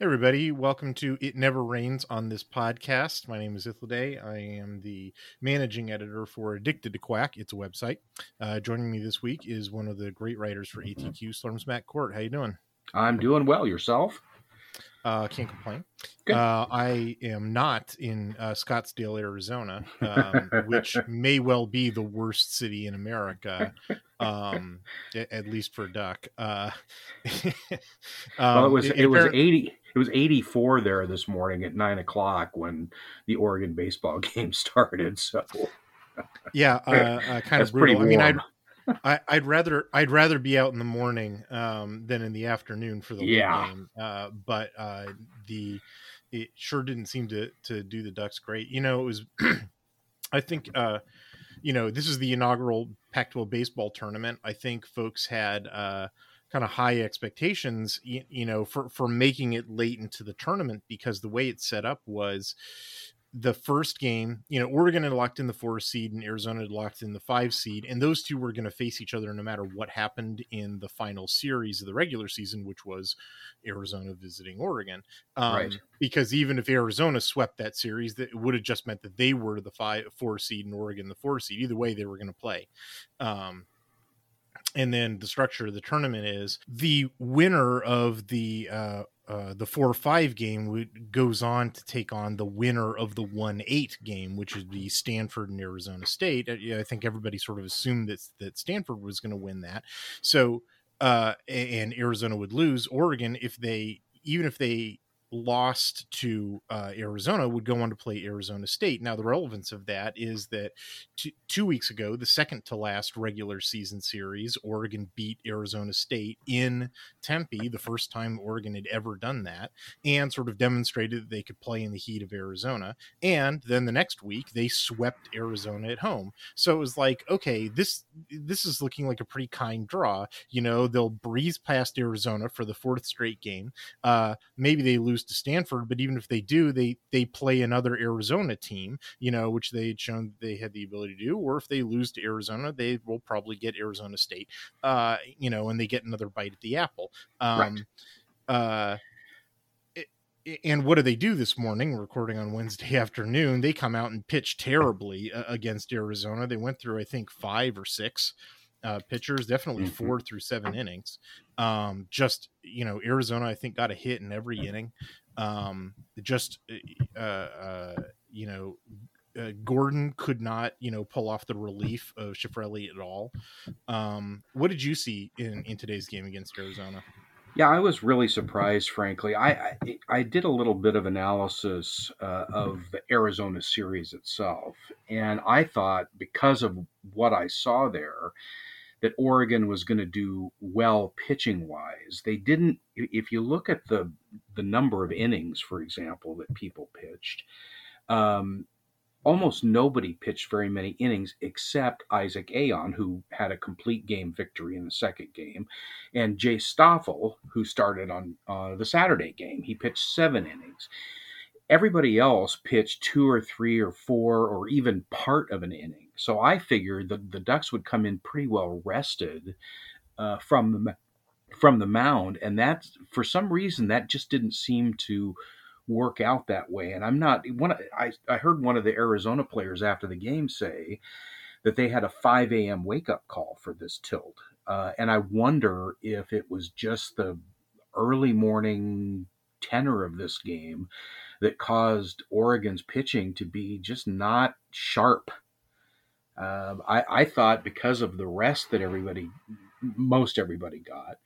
everybody, welcome to It Never Rains on this podcast. My name is Ithilday. I am the managing editor for Addicted to Quack. It's a website. Uh, joining me this week is one of the great writers for ATQ Storms, Matt Court. How you doing? I'm doing well. Yourself? Uh, can't complain. Uh, I am not in uh, Scottsdale, Arizona, um, which may well be the worst city in America, um, at least for duck. Uh, um, well, it was it, it was eighty it was 84 there this morning at nine o'clock when the Oregon baseball game started. So yeah, uh, uh, kind of brutal. I mean, I'd, I, would rather I'd rather be out in the morning um, than in the afternoon for the yeah. game. Uh, but uh, the it sure didn't seem to to do the Ducks great. You know, it was. I think uh, you know this is the inaugural Pac-12 baseball tournament. I think folks had uh, kind of high expectations, you, you, know, for for making it late into the tournament because the way it's set up was the first game, you know, Oregon had locked in the four seed and Arizona had locked in the five seed, and those two were going to face each other no matter what happened in the final series of the regular season, which was Arizona visiting Oregon. Um, right. Because even if Arizona swept that series, that would have just meant that they were the five four seed and Oregon the four seed. Either way, they were going to play. Um, and then the structure of the tournament is the winner of the uh, uh, the four or five game goes on to take on the winner of the one eight game, which is the Stanford and Arizona State. I, uh, I think everybody sort of assumed that that Stanford was going to win that. So uh, and Arizona would lose. Oregon, if they even if they lost to uh, Arizona would go on to play Arizona State. Now, the relevance of that is that t- two weeks ago, the second to last regular season series, Oregon beat Arizona State in Tempe, the first time Oregon had ever done that, and sort of demonstrated that they could play in the heat of Arizona. And then the next week, they swept Arizona at home. So it was like, okay, this this is looking like a pretty kind draw. You know, they'll breeze past Arizona for the fourth straight game. Uh, maybe they lose lose to Stanford, but even if they do, they they play another Arizona team, you know, which they had shown they had the ability to do. Or if they lose to Arizona, they will probably get Arizona State, uh, you know, and they get another bite at the apple. Um, right. Uh, and what do they do this morning? Recording on Wednesday afternoon, they come out and pitch terribly uh, against Arizona. They went through, I think, five or six uh, pitchers, definitely mm-hmm. four through seven innings. Um, just you know, Arizona, I think, got a hit in every inning. Um, just uh, uh, you know, uh, Gordon could not, you know, pull off the relief of Shifrelli at all. Um, what did you see in in today's game against Arizona? Yeah, I was really surprised, frankly. I I, I did a little bit of analysis uh, of the Arizona series itself, and I thought because of what I saw there, that Oregon was going to do well pitching wise. They didn't. If you look at the the number of innings, for example, that people pitched, um, almost nobody pitched very many innings except Isaac Ayon, who had a complete game victory in the second game, and Jay Stoffal, who started on uh, the Saturday game. He pitched seven innings. Everybody else pitched two or three or four or even part of an inning. So I figured that the Ducks would come in pretty well rested uh, from the from the mound, and that for some reason that just didn't seem to work out that way. And I'm not one. I I heard one of the Arizona players after the game say that they had a 5 a.m. wake up call for this tilt, uh, and I wonder if it was just the early morning tenor of this game that caused Oregon's pitching to be just not sharp um, I, I thought because of the rest that everybody, most everybody got,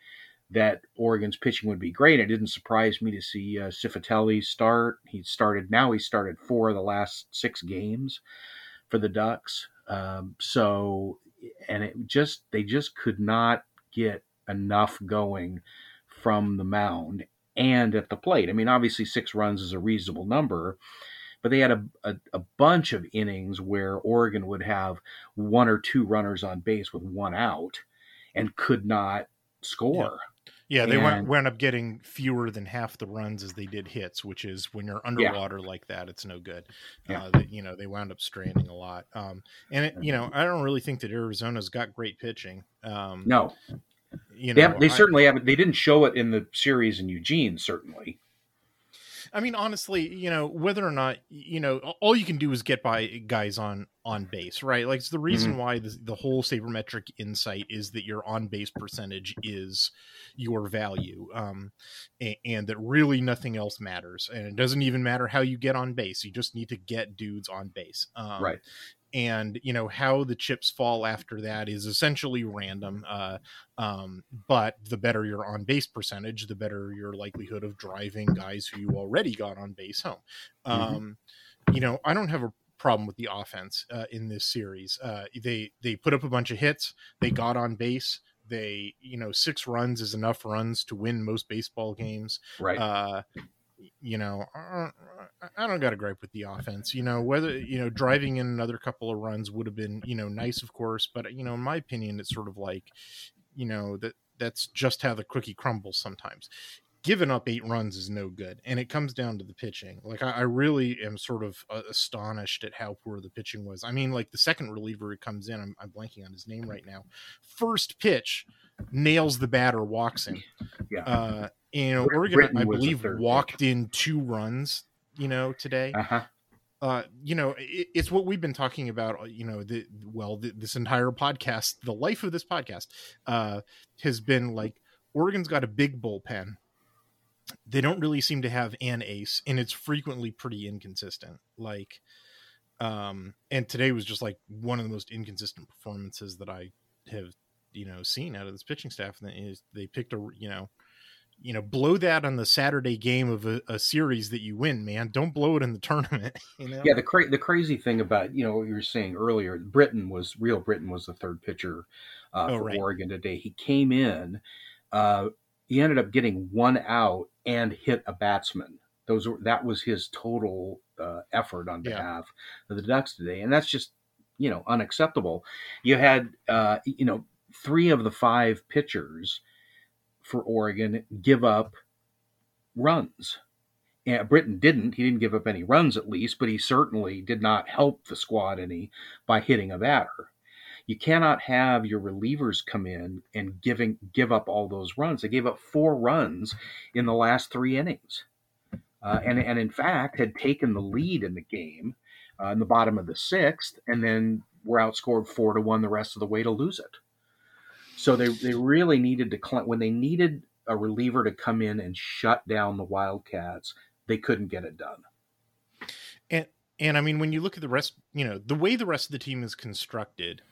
that Oregon's pitching would be great. It didn't surprise me to see uh, Cifatelli start. He started now. He started four of the last six games for the Ducks. Um, so, and it just they just could not get enough going from the mound and at the plate. I mean, obviously six runs is a reasonable number, but they had a, a, a, bunch of innings where Oregon would have one or two runners on base with one out and could not score. Yeah, yeah they and, wound up getting fewer than half the runs as they did hits, which is when you're underwater yeah. like that, it's no good. Yeah. Uh, they, you know, they wound up stranding a lot. Um, and, it, you know, I don't really think that Arizona's got great pitching. Um, no. You know, they, have, they I, certainly haven't. They didn't show it in the series in Eugene, certainly. I mean, honestly, you know, whether or not you know, all you can do is get by guys on on base, right? Like it's the reason mm-hmm. why the, the whole sabermetric insight is that your on base percentage is your value, um, and, and, that really nothing else matters, and it doesn't even matter how you get on base. You just need to get dudes on base, um, right? And you know how the chips fall after that is essentially random uh, um, but the better your on base percentage the better your likelihood of driving guys who you already got on base home. Mm-hmm. um, you know i don't have a problem with the offense uh, in this series. Uh, they they put up a bunch of hits they got on base they you know six runs is enough runs to win most baseball games. Right. Uh, you know, I don't got a gripe with the offense. You know, whether you know driving in another couple of runs would have been you know nice, of course, but you know, in my opinion, it's sort of like, you know, that that's just how the cookie crumbles sometimes. Giving up eight runs is no good, and it comes down to the pitching. Like I, I really am sort of uh, astonished at how poor the pitching was. I mean, like the second reliever who comes in, I'm, I'm blanking on his name right now. First pitch, nails the batter, walks him. Yeah. Uh, you know, Oregon, Britain I believe, walked pick. in two runs. You know, today. Uh-huh. Uh, you know, it, it's what we've been talking about. Uh, you know, the, well, the, this entire podcast, the life of this podcast, uh, has been like Oregon's got a big bullpen. They don't really seem to have an ace, and it's frequently pretty inconsistent. Like, um, and today was just like one of the most inconsistent performances that I have, you know, seen out of this pitching staff. And is they picked a, you know, you know, blow that on the Saturday game of a, a, series that you win, man. Don't blow it in the tournament. You know? Yeah, the cra- the crazy thing about you know what you were saying earlier, Britain was real. Britain was the third pitcher uh, oh, for right. Oregon today. He came in, uh, he ended up getting one out and hit a batsman. Those were that was his total uh, effort on behalf yeah. of the Ducks today, and that's just you know unacceptable. You had uh, you know three of the five pitchers for Oregon give up runs. And Britton didn't. He didn't give up any runs, at least, but he certainly did not help the squad any by hitting a batter. You cannot have your relievers come in and giving give up all those runs. They gave up four runs in the last three innings, uh, and and in fact had taken the lead in the game uh, in the bottom of the sixth, and then were outscored four to one the rest of the way to lose it. So they they really needed to when they needed a reliever to come in and shut down the Wildcats, they couldn't get it done. And and I mean when you look at the rest, you know, the way the rest of the team is constructed,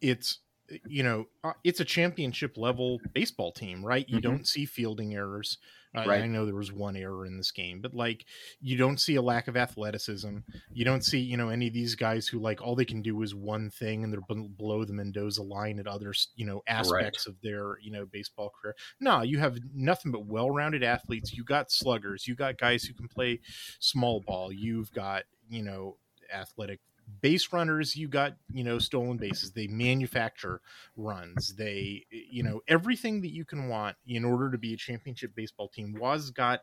it's you know, uh, it's a championship level baseball team, right? You mm-hmm. don't see fielding errors. Uh, right. I know there was one error in this game, but like you don't see a lack of athleticism. You don't see, you know, any of these guys who like all they can do is one thing and they're below the Mendoza line at other, you know, aspects right. of their, you know, baseball career. No, you have nothing but well-rounded athletes. You got sluggers. You got guys who can play small ball. You've got, you know, athletic base runners you got you know stolen bases they manufacture runs they you know everything that you can want in order to be a championship baseball team was got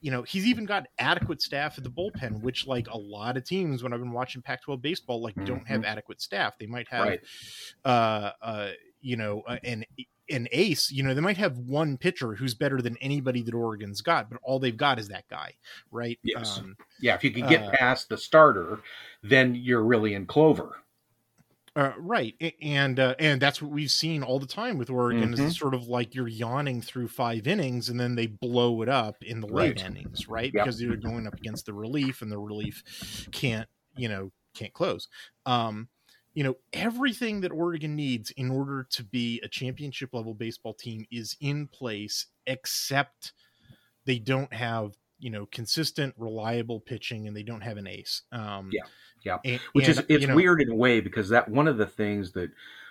you know he's even got adequate staff at the bullpen which like a lot of teams when i've been watching pac 12 baseball like mm-hmm. don't have mm-hmm. adequate staff they might have right. uh uh you know uh, an an ace, you know, they might have one pitcher who's better than anybody that Oregon's got, but all they've got is that guy, right? Yes. Um, yeah. If you can get uh, past the starter, then you're really in clover. Uh, right, and uh, and that's what we've seen all the time with Oregon. Mm-hmm. Is sort of like you're yawning through five innings, and then they blow it up in the late right. innings, right? Yep. Because they're going up against the relief, and the relief can't, you know, can't close. Um, you know everything that Oregon needs in order to be a championship level baseball team is in place except they don't have you know consistent reliable pitching and they don't have an ace. Um yeah yeah. and, which and, is it's you know, weird in a way because that one of the things that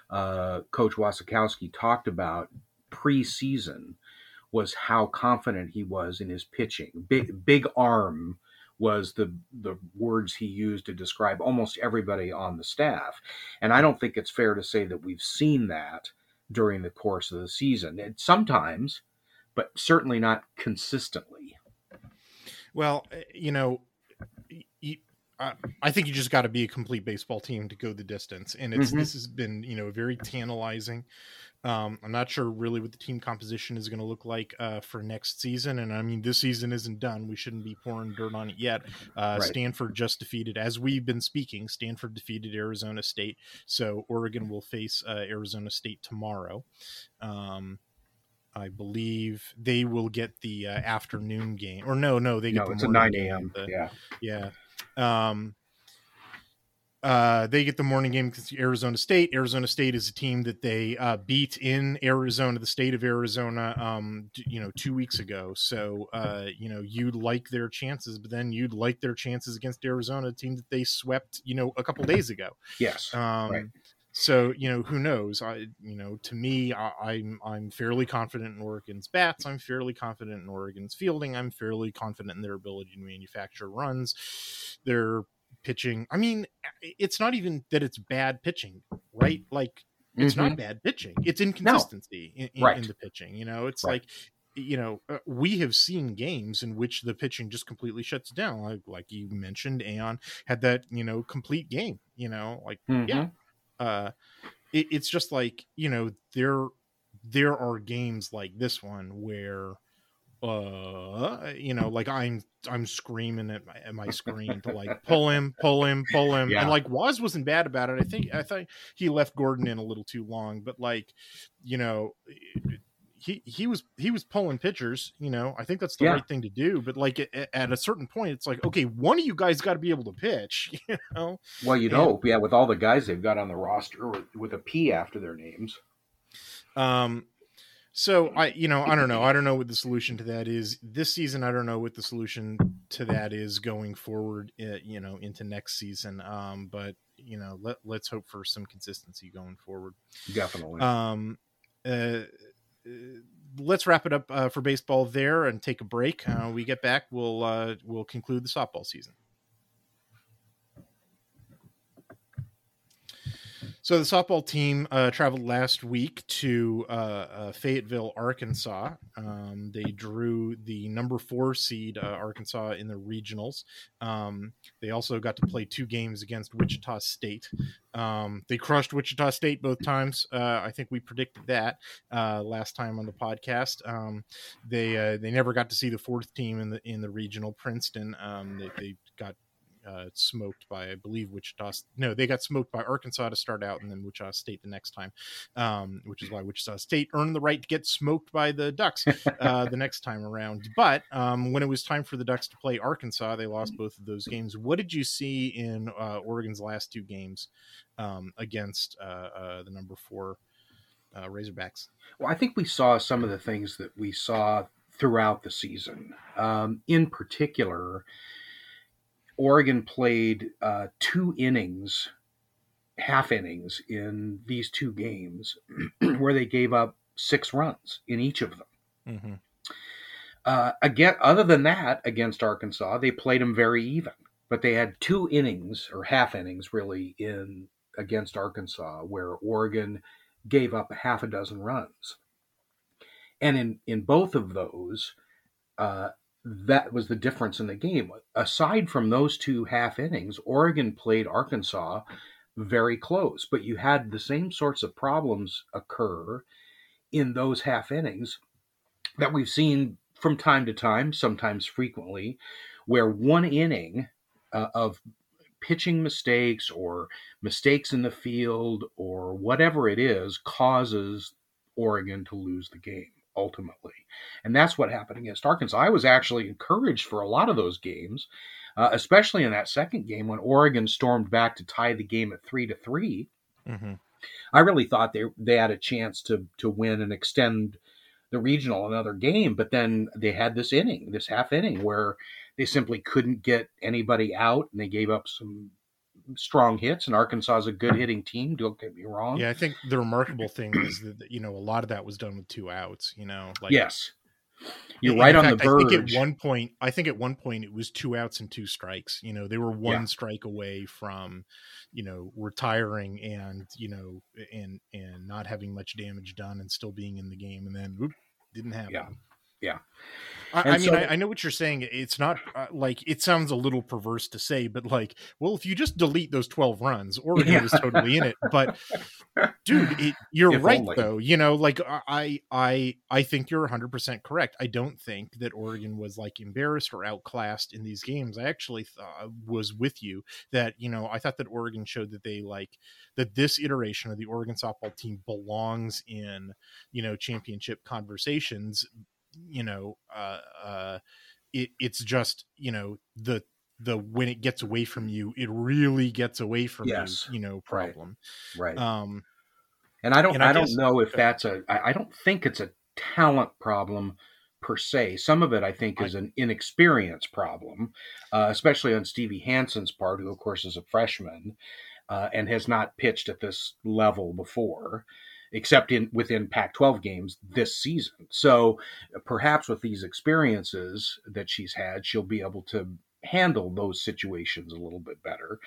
uh coach wasikowski talked about preseason was how confident he was in his pitching. Big big arm was the the words he used to describe almost everybody on the staff. And I don't think it's fair to say that we've seen that during the course of the season. It, sometimes, but certainly not consistently. Well, eh, you know, I, I think you just got to be a complete baseball team to go the distance, and it's mm-hmm. this has been you know very tantalizing. Um, I'm not sure really what the team composition is going to look like uh, for next season, and I mean this season isn't done. We shouldn't be pouring dirt on it yet. Uh, right. Stanford just defeated, as we've been speaking. Stanford defeated Arizona State, so Oregon will face uh, Arizona State tomorrow. Um, I believe they will get the uh, afternoon game, or no, no, they get no, the it's a nine a.m. yeah, yeah. Um, uh, they get the morning game against Arizona State. Arizona State is a team that they uh, beat in Arizona, the state of Arizona, um, you know, two weeks ago. So, uh, you know, you'd like their chances, but then you'd like their chances against Arizona, a team that they swept, you know, a couple days ago. Yes. Um, right. So you know who knows? I you know to me I, I'm I'm fairly confident in Oregon's bats. I'm fairly confident in Oregon's fielding. I'm fairly confident in their ability to manufacture runs. Their pitching. I mean, it's not even that it's bad pitching, right? Like it's mm-hmm. not bad pitching. It's inconsistency no. in, in, right. in, the pitching. You know, it's right. like you know uh, we have seen games in which the pitching just completely shuts down. Like like you mentioned, Ayon had that you know complete game. You know, like mm-hmm. yeah uh it, it's just like you know there there are games like this one where uh you know like i'm i'm screaming at my, at my screen to like pull him pull him pull him yeah. and like Waz wasn't bad about it i think i thought he left gordon in a little too long but like you know he he was he was pulling pitchers you know i think that's the yeah. right thing to do but like at, at, a certain point it's like okay one of you guys got to be able to pitch you know? Well you'd and, hope yeah with all the guys they've got on the roster with, with a p after their names. Um so i you know i don't know. I don't know what the solution to that is. This season i don't know what the solution to that is going forward uh, you know into next season. Um but you know let, let's hope for some consistency going forward. Definitely. Um uh let's wrap it up uh, for baseball there and take a break. Uh, we get back, we'll uh, we'll conclude the softball season. So the softball team uh, traveled last week to uh, uh, Fayetteville, Arkansas. Um, they drew the number four seed uh, Arkansas in the regionals. Um, they also got to play two games against Wichita State. Um, they crushed Wichita State both times. Uh, I think we predicted that uh, last time on the podcast. Um, they they never got to see the fourth team in the in the regional Princeton. Um, they, they got uh, smoked by, I believe, Wichita. No, they got smoked by Arkansas to start out, and then Wichita State the next time, um, which is why Wichita State earned the right to get smoked by the Ducks uh, the next time around. But um, when it was time for the Ducks to play Arkansas, they lost both of those games. What did you see in uh, Oregon's last two games um, against uh, uh, the number four uh, Razorbacks? Well, I think we saw some of the things that we saw throughout the season. Um, in particular, Oregon played uh, two innings, half innings in these two games, where they gave up six runs in each of them. Mm-hmm. Uh, again, other than that, against Arkansas, they played them very even. But they had two innings or half innings, really, in against Arkansas, where Oregon gave up a half a dozen runs. And in in both of those, uh, that was the difference in the game. Aside from those two half innings, Oregon played Arkansas very close, but you had the same sorts of problems occur in those half innings that we've seen from time to time, sometimes frequently, where one inning uh, of pitching mistakes or mistakes in the field or whatever it is causes Oregon to lose the game ultimately. And that's what happened against Arkansas. I was actually encouraged for a lot of those games, uh, especially in that second game when Oregon stormed back to tie the game at three to 3 mm-hmm. I really thought they they had a chance to to win and extend the regional another game, but then they had this inning, this half inning where they simply couldn't get anybody out, and they gave up some strong hits, and Arkansas is a good hitting team. Don't get me wrong. Yeah, I think the remarkable thing is that you know a lot of that was done with two outs. You know, like yes, you're right on fact, the verge. I think at one point, I think at one point it was two outs and two strikes. You know, they were one yeah. strike away from, you know, retiring and you know, and and not having much damage done and still being in the game, and then whoop, didn't happen. Yeah. Yeah. I, I, mean, so, I, I, know what you're saying. It's not uh, like it sounds a little perverse to say, but like, well, if you just delete those 12 runs, Oregon yeah. was totally in it. But dude, it, you're if right only. though. You know, like I, I, I think you're 100 percent correct. I don't think that Oregon was like embarrassed or outclassed in these games. I actually thought, was with you that you know I thought that Oregon showed that they like that this iteration of the Oregon softball team belongs in you know championship conversations you know uh uh it, it's just you know the the when it gets away from you it really gets away from yes. you you know problem. Right, right. um and i don't and i, I don't know if that's a I don't think it's a talent problem per se. Some of it i think is an inexperience problem uh, especially on stevie hansen's part who of course is a freshman uh, and has not pitched at this level before except in within Pac-12 games this season. So perhaps with these experiences that she's had, she'll be able to handle those situations a little bit better.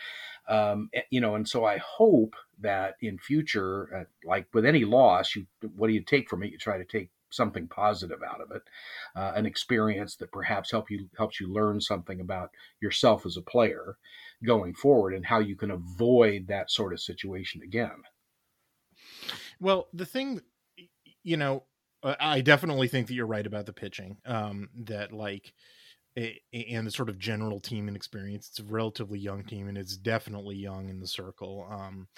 Um, eh, you know, and so I hope that in future, uh, like with any loss, you what do you take from it? You try to take something positive out of it, uh, an experience that perhaps help you helps you learn something about yourself as a player going forward and how you can avoid that sort of situation again. Well, the thing, you know, uh, I definitely think that you're right about the pitching. Um, that like, and the sort of general team and experience. It's a relatively young team, and it's definitely young in the circle. Um,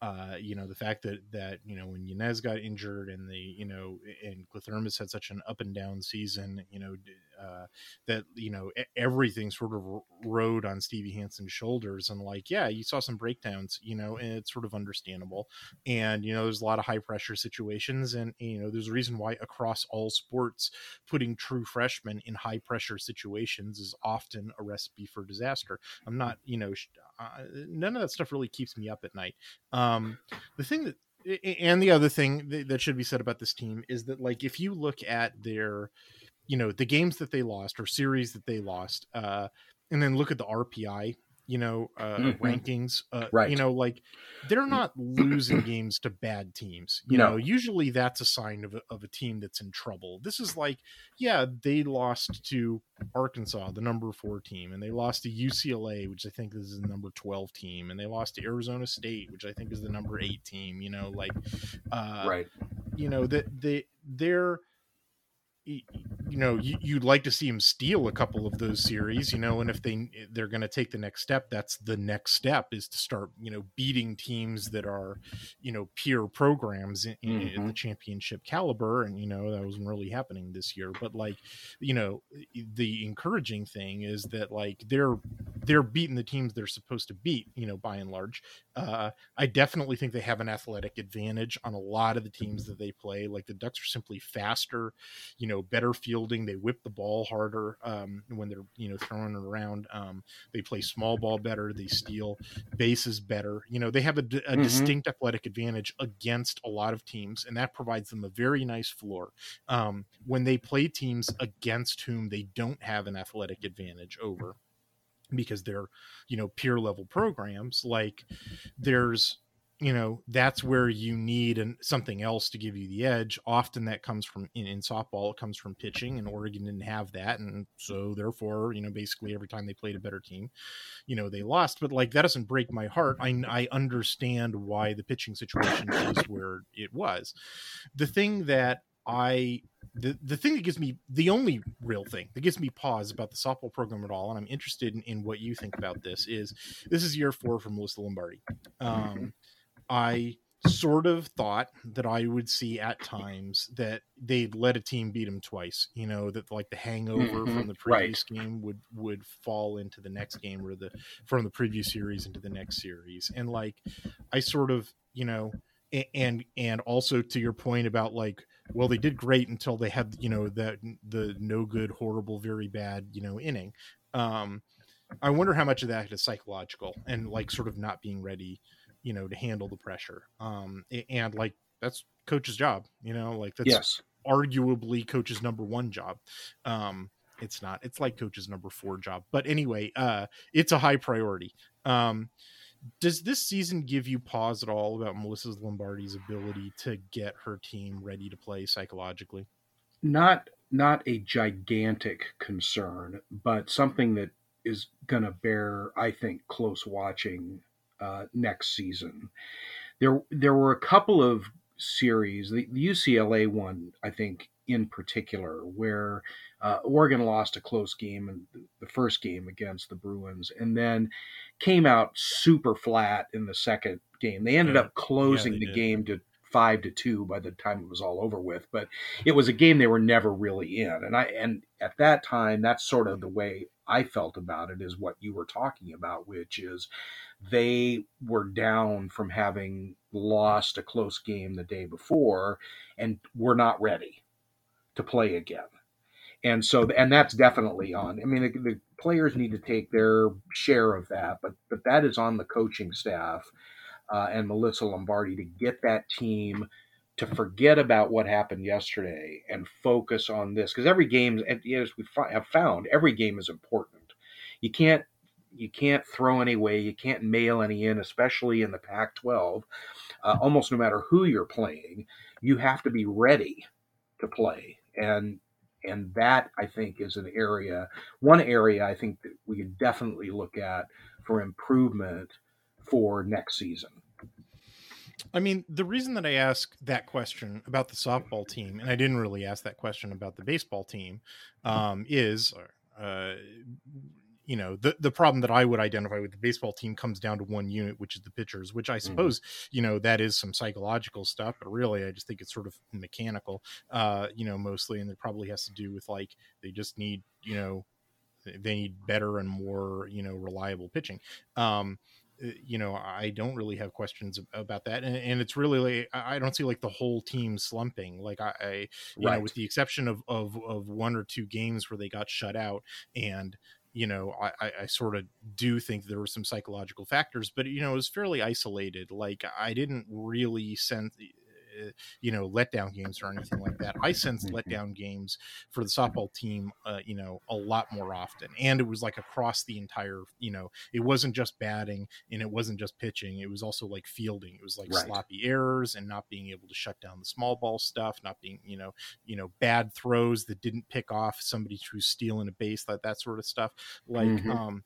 uh, you know, the fact that that you know when Yanez got injured and the you know and Clothermus had such an up and down season, you know, uh, that you know everything sort of rode on Stevie Hansen's shoulders, and like yeah, you saw some breakdowns, you know, and it's sort of understandable. And you know, there's a lot of high pressure situations, and you know, there's a reason why across all sports, putting true freshmen in high pressure situations is often a recipe for disaster. I'm not, you know, uh, none of that stuff really keeps me up at night. Um, the thing that and the other thing that should be said about this team is that like if you look at their you know the games that they lost or series that they lost uh and then look at the rpi you know uh mm-hmm. rankings uh right. you know like they're not losing games to bad teams you no. know usually that's a sign of a, of a team that's in trouble this is like yeah they lost to arkansas the number four team and they lost to ucla which i think is the number 12 team and they lost to arizona state which i think is the number eight team you know like uh right you know that they they're you know you, would like to see him steal a couple of those series you know and if they they're going to take the next step that's the next step is to start you know beating teams that are you know peer programs in, mm-hmm. in the championship caliber and you know that wasn't really happening this year but like you know the encouraging thing is that like they're they're beating the teams they're supposed to beat you know by and large uh, i definitely think they have an athletic advantage on a lot of the teams that they play like the ducks are simply faster you know know better fielding. They whip the ball harder um, when they're you know throwing it around. Um, they play small ball better. They steal bases better. You know they have a, a mm-hmm. distinct athletic advantage against a lot of teams, and that provides them a very nice floor. Um, when they play teams against whom they don't have an athletic advantage over because they're you know peer level programs like there's you know that's where you need an, something else to give you the edge. Often that comes from in, in, softball it comes from pitching and oregon didn't have that and so therefore you know basically every time they played a better team you know they lost. But like that doesn't break my heart. I, I understand why the pitching situation is where it was. The thing that i the, the thing that gives me the only real thing that gives me pause about the softball program at all and i'm interested in, in what you think about this is this is year four for melissa lombardi um, I sort of thought that I would see at times that they'd let a team beat them twice. You know that like the hangover mm-hmm. from the previous right. game would would fall into the next game or the from the previous series into the next series, and like I sort of you know and and also to your point about like well they did great until they had you know that the no good horrible very bad you know inning. Um i wonder how much of that is psychological and like sort of not being ready you know to handle the pressure. Um and like that's coach's job you know like that's yes. arguably coach's number one job. Um it's not it's like coach's number four job. But anyway uh it's a high priority. Um does this season give you pause at all about Melissa's Lombardi's ability to get her team ready to play psychologically? Not not a gigantic concern, but something that is going to bear, I think, close watching uh, next season. There, there were a couple of series, the, the UCLA one, I think, in particular, where uh, Oregon lost a close game in the first game against the Bruins, and then came out super flat in the second game. They ended yeah. up closing yeah, the did. game to five to two by the time it was all over with. But it was a game they were never really in, and I and at that time, that's sort of the way I felt about it. Is what you were talking about, which is they were down from having lost a close game the day before, and were not ready to play again. And so, and that's definitely on. I mean, the, the players need to take their share of that, but but that is on the coaching staff uh, and Melissa Lombardi to get that team to forget about what happened yesterday and focus on this because every game, as we have found, every game is important. You can't you can't throw any away. You can't mail any in, especially in the Pac-12. Uh, almost no matter who you're playing, you have to be ready to play, and and that I think is an area, one area I think that we can definitely look at for improvement for next season. I mean, the reason that I ask that question about the softball team, and I didn't really ask that question about the baseball team, um, is, uh, you know, the the problem that I would identify with the baseball team comes down to one unit, which is the pitchers. Which I mm-hmm. suppose, mm-hmm. you know, that is some psychological stuff, but really, I just think it's sort of mechanical, uh, you know, mostly, and it probably has to do with like they just need, you know, they need better and more, you know, reliable pitching. Um, uh, you know, I don't really have questions about that, and, and, it's really like I don't see like the whole team slumping. Like I, I you right. know, with the exception of, of of one or two games where they got shut out, and you know, I, I sort of do think there were some psychological factors, but you know, it was fairly isolated. Like I didn't really sense you know letdown games or anything like that. I sensed mm-hmm. letdown games for the softball team, uh, you know, a lot more often, and it was like across the entire. You know, it wasn't just batting and it wasn't just pitching; it was also like fielding. It was like right. sloppy errors and not being able to shut down the small ball stuff, not being you know you know bad throws that didn't pick off somebody who's stealing a base, that that sort of stuff. Like, mm-hmm. um,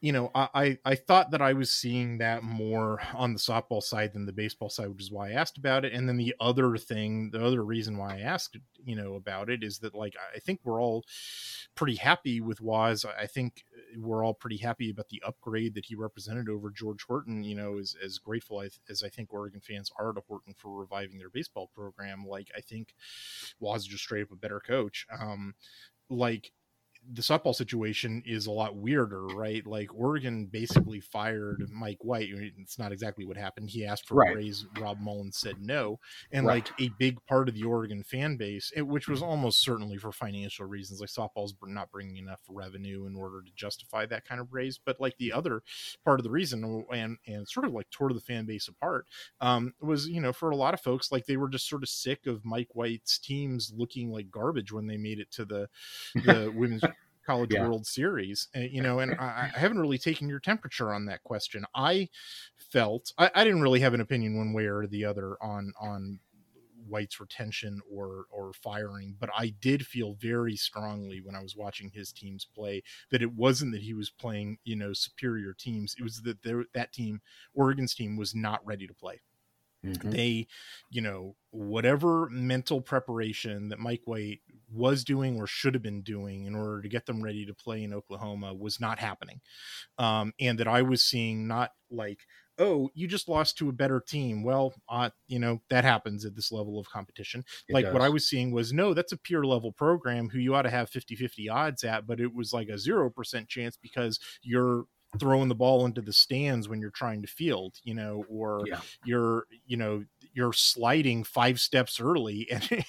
you know, I, I thought that I was seeing that more on the softball side than the baseball side, which is why I asked about it. And then the other thing, the other reason why I asked, you know, about it is that like I think we're all pretty happy with Waz. I think we're all pretty happy about the upgrade that he represented over George Horton. You know, as as grateful as I think Oregon fans are to Horton for reviving their baseball program. Like I think Waz is just straight up a better coach. Um, like the softball situation is a lot weirder, right? Like Oregon basically fired Mike White. It's not exactly what happened. He asked for right. a raise. Rob Mullens said no, and right. like a big part of the Oregon fan base, it, which was almost certainly for financial reasons, like softball's not bringing enough revenue in order to justify that kind of raise. But like the other part of the reason, and and sort of like tore the fan base apart, um, was you know for a lot of folks, like they were just sort of sick of Mike White's teams looking like garbage when they made it to the the women's college yeah. world series uh, you know and I, I, haven't really taken your temperature on that question. I felt I, I, didn't really have an opinion one way or the other on on white's retention or or firing but i did feel very strongly when i was watching his teams play that it wasn't that he was playing you know superior teams. It was that there, that team oregon's team was not ready to play Mm-hmm. They, you know, whatever mental preparation that Mike White was doing or should have been doing in order to get them ready to play in Oklahoma was not happening. Um, and that I was seeing not like, oh, you just lost to a better team. Well, uh, you know, that happens at this level of competition. It like does. what I was seeing was, no, that's a peer level program who you ought to have 50 50 odds at, but it was like a 0% chance because you're throwing the ball into the stands when you're trying to field, you know, or yeah. you're, you know, you're sliding five steps early and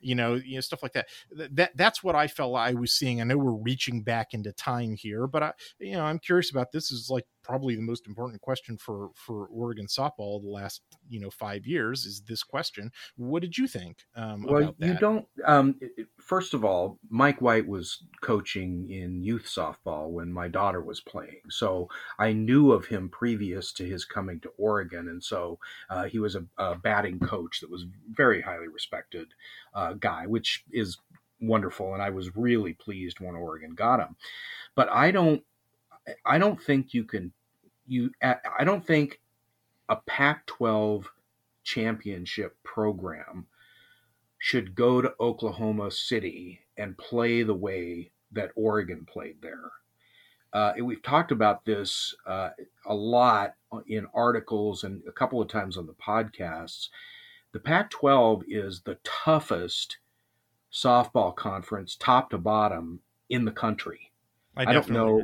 you know, you know, stuff like that. That that's what I felt I was seeing. I know we're reaching back into time here, but I, you know, I'm curious about this is like probably the most important question for for Oregon softball the last you know five years is this question. What did you think? Um, well, you don't. Um, first of all, Mike White was coaching in youth softball when my daughter was playing, so I knew of him previous to his coming to Oregon, and so uh, he was a, a, batting coach that was very highly respected uh, guy, which is wonderful, and I was really pleased when Oregon got him. But I don't, I don't think you can, you, I don't think a Pac-12 championship program should go to Oklahoma City and play the way that Oregon played there. Uh, we've talked about this uh, a lot in articles and a couple of times on the podcasts. The Pac 12 is the toughest softball conference, top to bottom, in the country. I, I don't know.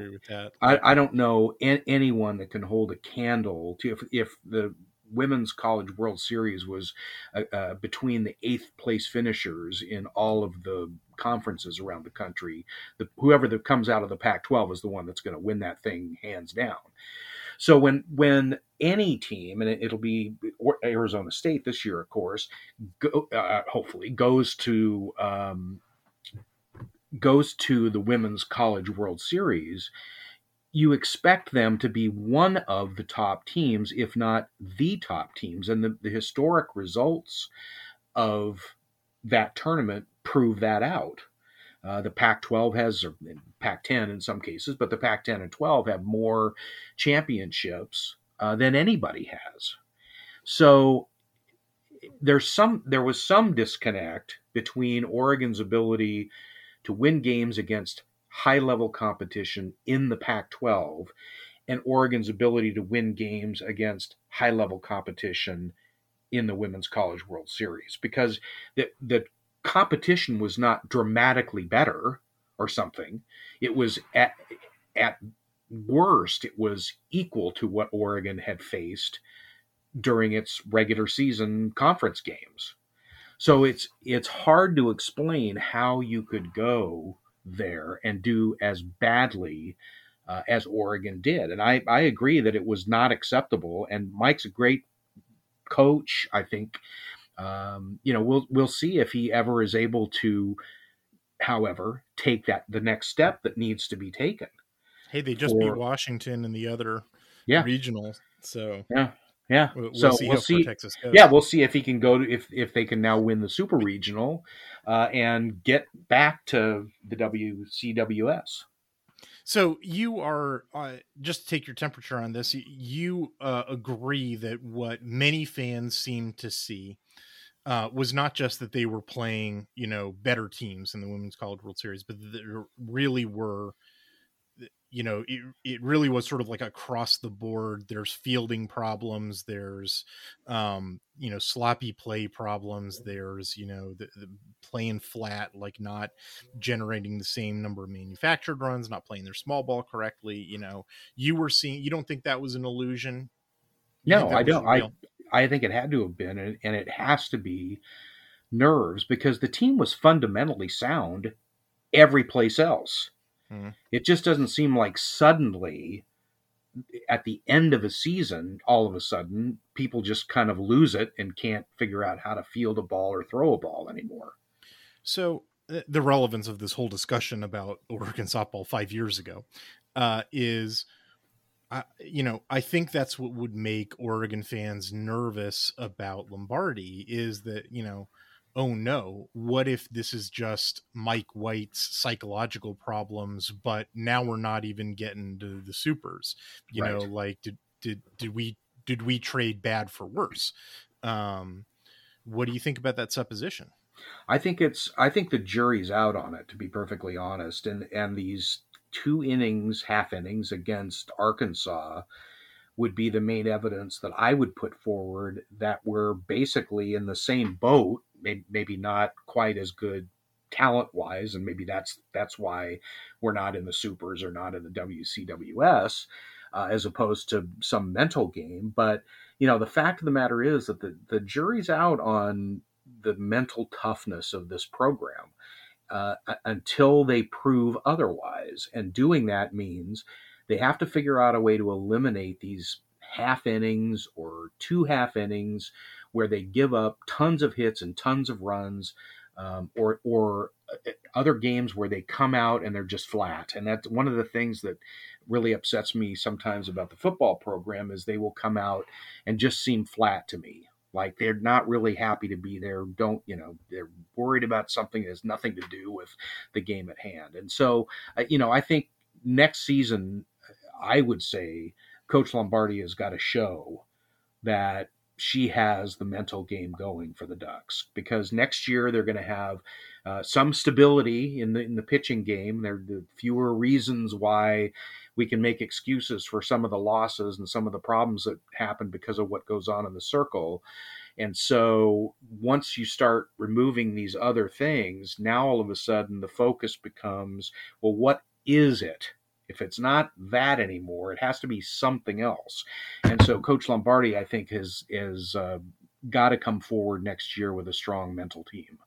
I, I, don't know anyone that can hold a candle to if, if the women's college World Series was uh, uh, between the eighth place finishers in all of the conferences around the country. The, whoever that comes out of the Pac-12 is the one that's going to win that thing hands down. So when when any team, and it, will be Arizona State this year, of course, go, uh, hopefully goes to um, goes to the Women's College World Series, you expect them to be one of the top teams, if not the top teams. And the, the historic results of that tournament prove that out. Uh, the Pac 12 has, or Pac 10 in some cases, but the Pac 10 and 12 have more championships uh, than anybody has. So there's some, there was some disconnect between Oregon's ability to win games against high level competition in the Pac 12 and Oregon's ability to win games against high level competition in the Women's College World Series because the, the competition was not dramatically better or something. It was at, at worst, it was equal to what Oregon had faced during its regular season conference games. So it's it's hard to explain how you could go there and do as badly uh, as Oregon did. And I, I agree that it was not acceptable. And Mike's a great coach. I think, um, you know, we'll we'll see if he ever is able to, however, take that the next step that needs to be taken. Hey, they just for, beat Washington in the other yeah. regional. So yeah, yeah. We'll, so we'll see. We'll see yeah, we'll see if he can go to if if they can now win the super regional uh, and get back to the WCWS. So you are uh, just to take your temperature on this. You uh, agree that what many fans seem to see uh, was not just that they were playing, you know, better teams in the Women's College World Series, but there really were you know it, it really was sort of like across the board there's fielding problems there's um you know sloppy play problems there's you know the, the playing flat like not generating the same number of manufactured runs not playing their small ball correctly you know you were seeing you don't think that was an illusion? No i don't i i think it had to have been and, and it has to be nerves because the team was fundamentally sound every place else Mm-hmm. It just doesn't seem like suddenly at the end of a season, all of a sudden, people just kind of lose it and can't figure out how to field a ball or throw a ball anymore. So, the relevance of this whole discussion about Oregon softball five years ago uh, is, uh, you know, I think that's what would make Oregon fans nervous about Lombardi is that, you know, oh no, what if this is just Mike White's psychological problems, but now we're not even getting to the supers. You right. know, like did did did we did we trade bad for worse? Um what do you think about that supposition? I think it's I think the jury's out on it to be perfectly honest and and these two innings, half innings against Arkansas would be the main evidence that I would put forward that we're basically in the same boat maybe, not quite as good talent wise, and maybe that's that's why we're not in the supers or not in the WCWS. Uh, as opposed to some mental game. But you know, the fact of the matter is that the the jury's out on the mental toughness of this program uh, until they prove otherwise. And doing that means they have to figure out a way to eliminate these half innings or two half innings where they give up tons of hits and tons of runs, um, or or uh, other games where they come out and they're just flat. And that's one of the things that really upsets me sometimes about the football program is they will come out and just seem flat to me. like they're not really happy to be there don't you know they're worried about something that has nothing to do with the game at hand and so uh, you know i think next season i would say coach lombardi has got to show that she has the mental game going for the ducks because next year they're going to have uh, some stability in the in the pitching game there the fewer reasons why we can make excuses for some of the losses and some of the problems that happen because of what goes on in the circle. And so once you start removing these other things, now all of a sudden the focus becomes well, what is it? If it's not that anymore, it has to be something else. And so Coach Lombardi, I think, has is uh, got to come forward next year with a strong mental team.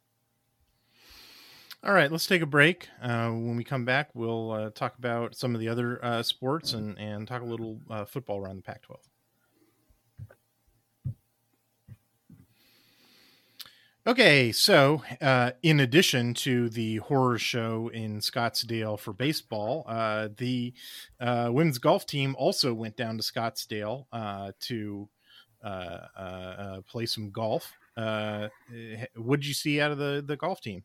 All right, let's take a break. Uh, when we come back, we'll uh, talk about some of the other uh, sports and and talk a little uh, football around the Pac-12. Okay, so uh, in addition to the horror show in Scottsdale for baseball, uh, the uh, women's golf team also went down to Scottsdale uh, to uh, play some golf. Eh, what did you see out of the, the golf team?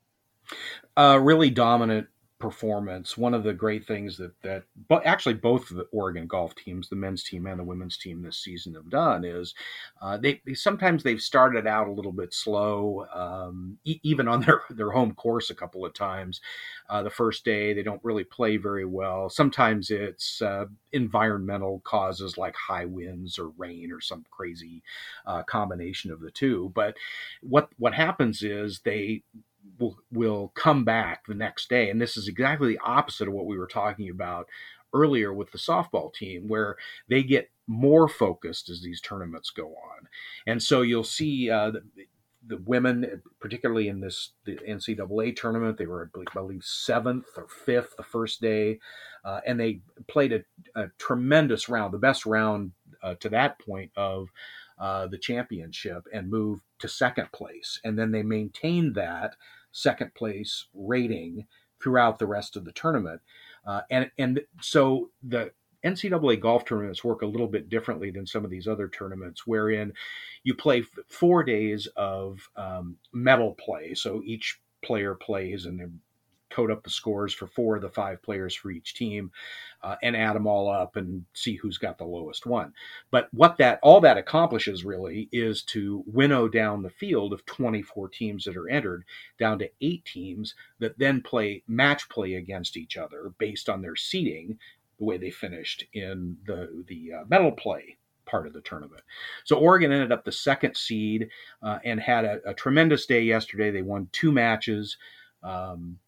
Uh, really dominant performance. One of the great things that that, but actually both the Oregon golf teams, the men's team and the women's team this season have done is uh, they, sometimes they've started out a little bit slow, um, e- even on their their home course a couple of times. Uh, the first day they don't really play very well. Sometimes it's uh, environmental causes like high winds or rain or some crazy uh, combination of the two. But what what happens is they will will come back the next day. And this is exactly the opposite of what we were talking about earlier with the softball team where they get more focused as these tournaments go on. And so you'll see uh, the, the, women particularly in this the ncaa tournament they were i believe seventh or fifth the first day uh, and they played a, a, tremendous round the best round uh, to that point of uh, the championship and moved to second place. And then they maintained that second place rating throughout the rest of the tournament. Uh, and and so the NCAA golf tournaments work a little bit differently than some of these other tournaments, wherein you play four days of um, medal play. So each player plays, and code up the scores for four of the five players for each team uh, and add them all up and see who's got the lowest one. But what that all that accomplishes really is to winnow down the field of 24 teams that are entered down to eight teams that then play match play against each other based on their seeding, the way they finished in the the uh, medal play part of the tournament. So Oregon ended up the second seed uh, and had a, a, tremendous day yesterday. They won two matches. Um,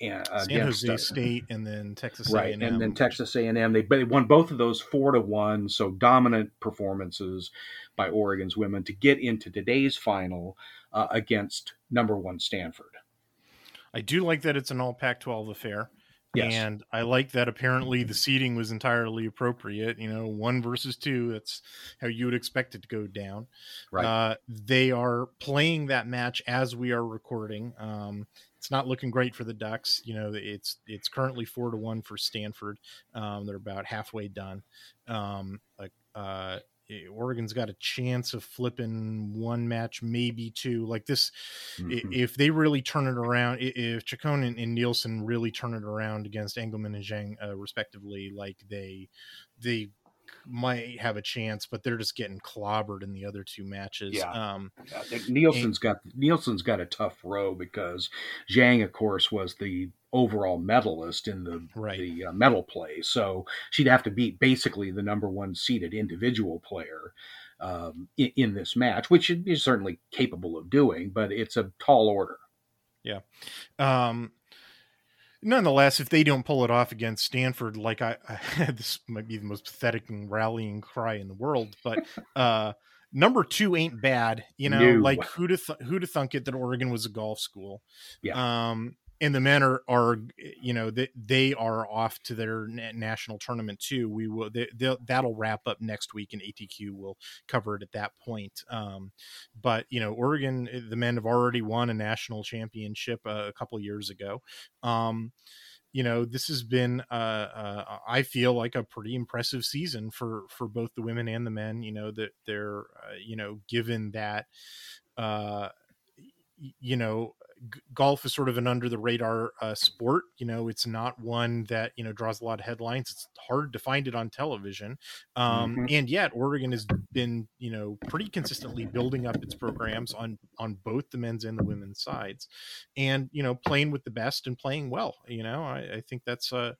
and, uh, San Jose State and then Texas right, A&M. and then Texas A&M. They, they won both of those four to one, so dominant performances by Oregon's women to get into today's final uh, against number one Stanford. I do like that it's an all Pac-12 affair. Yes. And I like that apparently the seating was entirely appropriate. You know, one versus two, that's how you would expect it to go down. Right. Uh, they are playing that match as we are recording. Um, it's not looking great for the Ducks. You know, it's it's currently four to one for Stanford. Um, they're about halfway done. Um, like uh, Oregon's got a chance of flipping one match, maybe two. Like this, mm-hmm. if they really turn it around, if Chacon and, and, Nielsen really turn it around against Englemann and Zhang, uh, respectively, like they they might have a chance, but they're just getting clobbered in the other two matches. Yeah. Um, Nielsen's and, got Nielsen's got a tough row because Zhang, of course, was the overall medalist in the right. the uh, medal play, so she'd have to beat basically the number one seeded individual player. Um, in, in, this match, which is certainly capable of doing, but it's a tall order. Yeah. Um, nonetheless, if they don't pull it off against Stanford, like I, I this might be the most pathetic and rallying cry in the world, but uh, number two ain't bad. You know, no. like who to th- who to thunk it that Oregon was a golf school. Yeah. Um, and the men are are you know they, they are off to their national tournament too we will they, that'll wrap up next week and atq will cover it at that point um, but you know oregon eh, the men have already won a national championship a, a couple years ago um, you know, this has been, uh, uh, I feel like a pretty impressive season for for both the women and the men. You know that they're, uh, you know, given that, uh, you know, g- golf is sort of an under the radar uh, sport. You know, it's not one that you know draws a lot of headlines. It's hard to find it on television, um, mm-hmm. and yet Oregon has been you know pretty consistently building up its programs on on both the men's and the women's sides, and you know playing with the best and playing well. You know, I, I think that's uh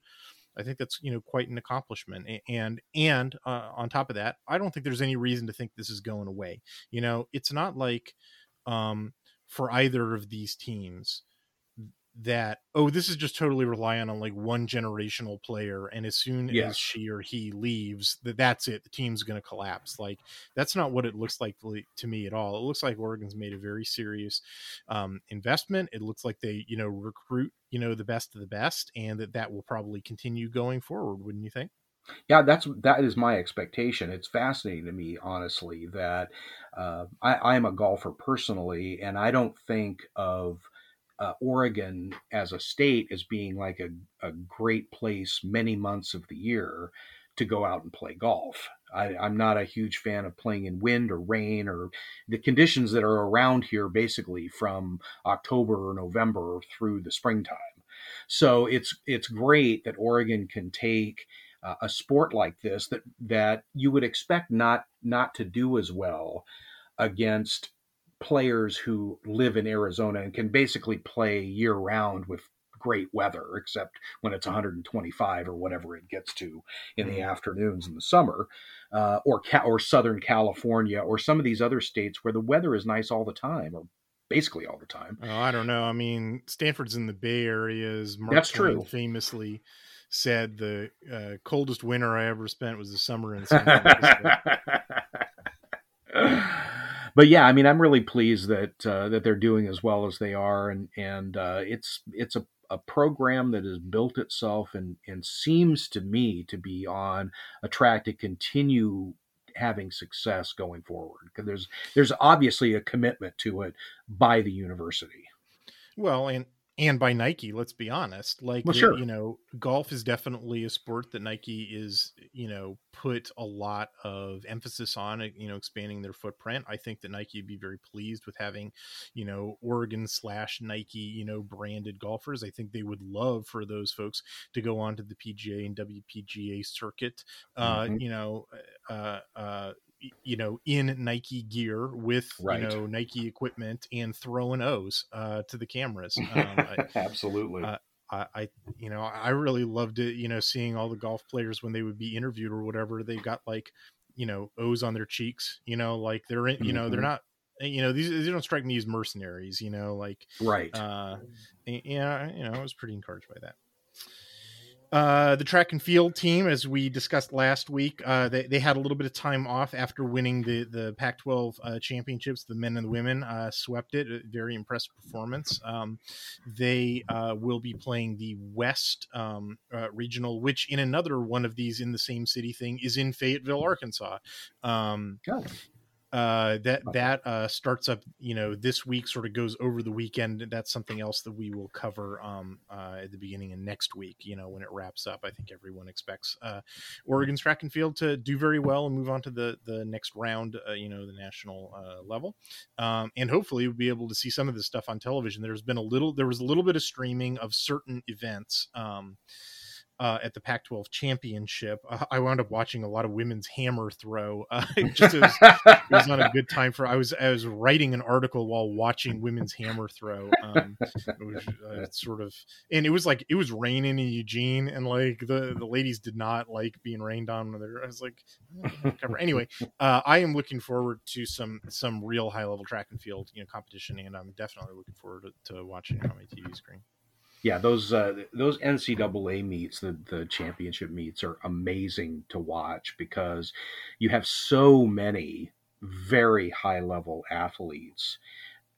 I think that's you know quite an accomplishment, and and uh, on top of that, I don't think there's any reason to think this is going away. You know, it's not like um, for either of these teams that oh this is just totally relying on like one generational player and as soon yes. as she or he leaves that that's it the team's going to collapse. Like that's not what it looks like to me at all. It looks like oregon's made a very serious um, investment. It looks like they you know recruit you know the best of the best and that that will probably continue going forward wouldn't you think yeah, that's that is my expectation. It's fascinating to me, honestly, that uh, I, am a golfer personally, and I don't think of uh, Oregon as a state as being like a, a great place many months of the year to go out and play golf. I, am not a huge fan of playing in wind or rain or the conditions that are around here basically from October or November through the springtime. So it's it's great that Oregon can take uh, a sport like this that that you would expect not not to do as well against players who live in Arizona and can basically play year round with great weather, except when it's 125 or whatever it gets to in the mm-hmm. afternoons in the summer, uh, or or Southern California or some of these other states where the weather is nice all the time or basically all the time. Oh, I don't know. I mean, Stanford's in the Bay Area. Is Mark That's true. Famously said the uh, coldest winter I ever spent was the summer in San Francisco. but yeah, I mean, I'm really pleased that uh, that they're doing as well as they are, and and uh, it's it's a, a program that has built itself and and seems to me to be on a track to continue having success going forward because there's there's obviously a commitment to it by the university. Well, and and by Nike, let's be honest. Like, well, sure. you know, golf is definitely a sport that Nike is, you know, put a lot of emphasis on, uh, you know, expanding their footprint. I think that Nike would be very pleased with having, you know, Oregon slash Nike, you know, branded golfers. I think they would love for those folks to go on to the PGA and WPGA circuit, uh, mm-hmm. you know, uh, uh, you know in Nike gear with right. you know Nike equipment and throwing O's uh, to the cameras. Um, I, Absolutely. Uh, I, I, you know I really loved it. You know, seeing all the golf players when they would be interviewed or whatever, they got like you know O's on their cheeks. You know, like they're in, you know mm-hmm. they're not you know these, these don't strike me as mercenaries you know like right uh yeah you know i was pretty encouraged by that uh, the track and field team, as we discussed last week, uh, they, they had a little bit of time off after winning the, the Pac 12 uh, championships. The men and the women uh, swept it. very impressive performance. Um, they uh, will be playing the West um, Regional, which in another one of these in the same city thing is in Fayetteville, Arkansas. Um, uh, that that uh, starts up you know this week sort of goes over the weekend that's something else that we will cover um, uh, at the beginning of next week you know when it wraps up. I think everyone expects uh, oregon's track and field to do very well and move on to the the next round uh, you know the national uh, level. Um, and hopefully we'll be able to see some of this stuff on television. There's been a little there was a little bit of streaming of certain events um, uh, at the Pac-12 championship. Uh, I wound up watching a lot of women's hammer throw. Uh, just it was, it was, not a good time for. I was I was writing an article while watching women's hammer throw. Um, it was uh, sort of, and it was like it was raining in Eugene, and like the the ladies did not like being rained on. I was like, oh, anyway, uh, I am looking forward to some some real high level track and field you know competition, and I'm definitely looking forward to, to watching it on my TV screen yeah, those uh, those NCAA meets, the the championship meets, are amazing to watch because you have so many very high level athletes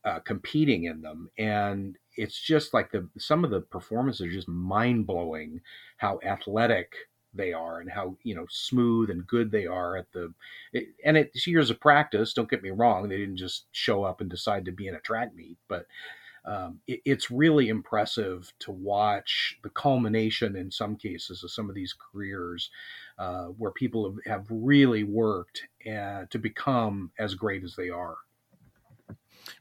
uh, competing in them, and it's just like the some of the performances are just mind blowing. How athletic they are and how you know smooth and good they are at the it, and it's years of practice don't get me wrong they didn't just show up and decide to be in a track meet but um, it, it's really impressive to watch the culmination in some cases of some of these careers uh, where people have, have really worked uh, to become as great as they are.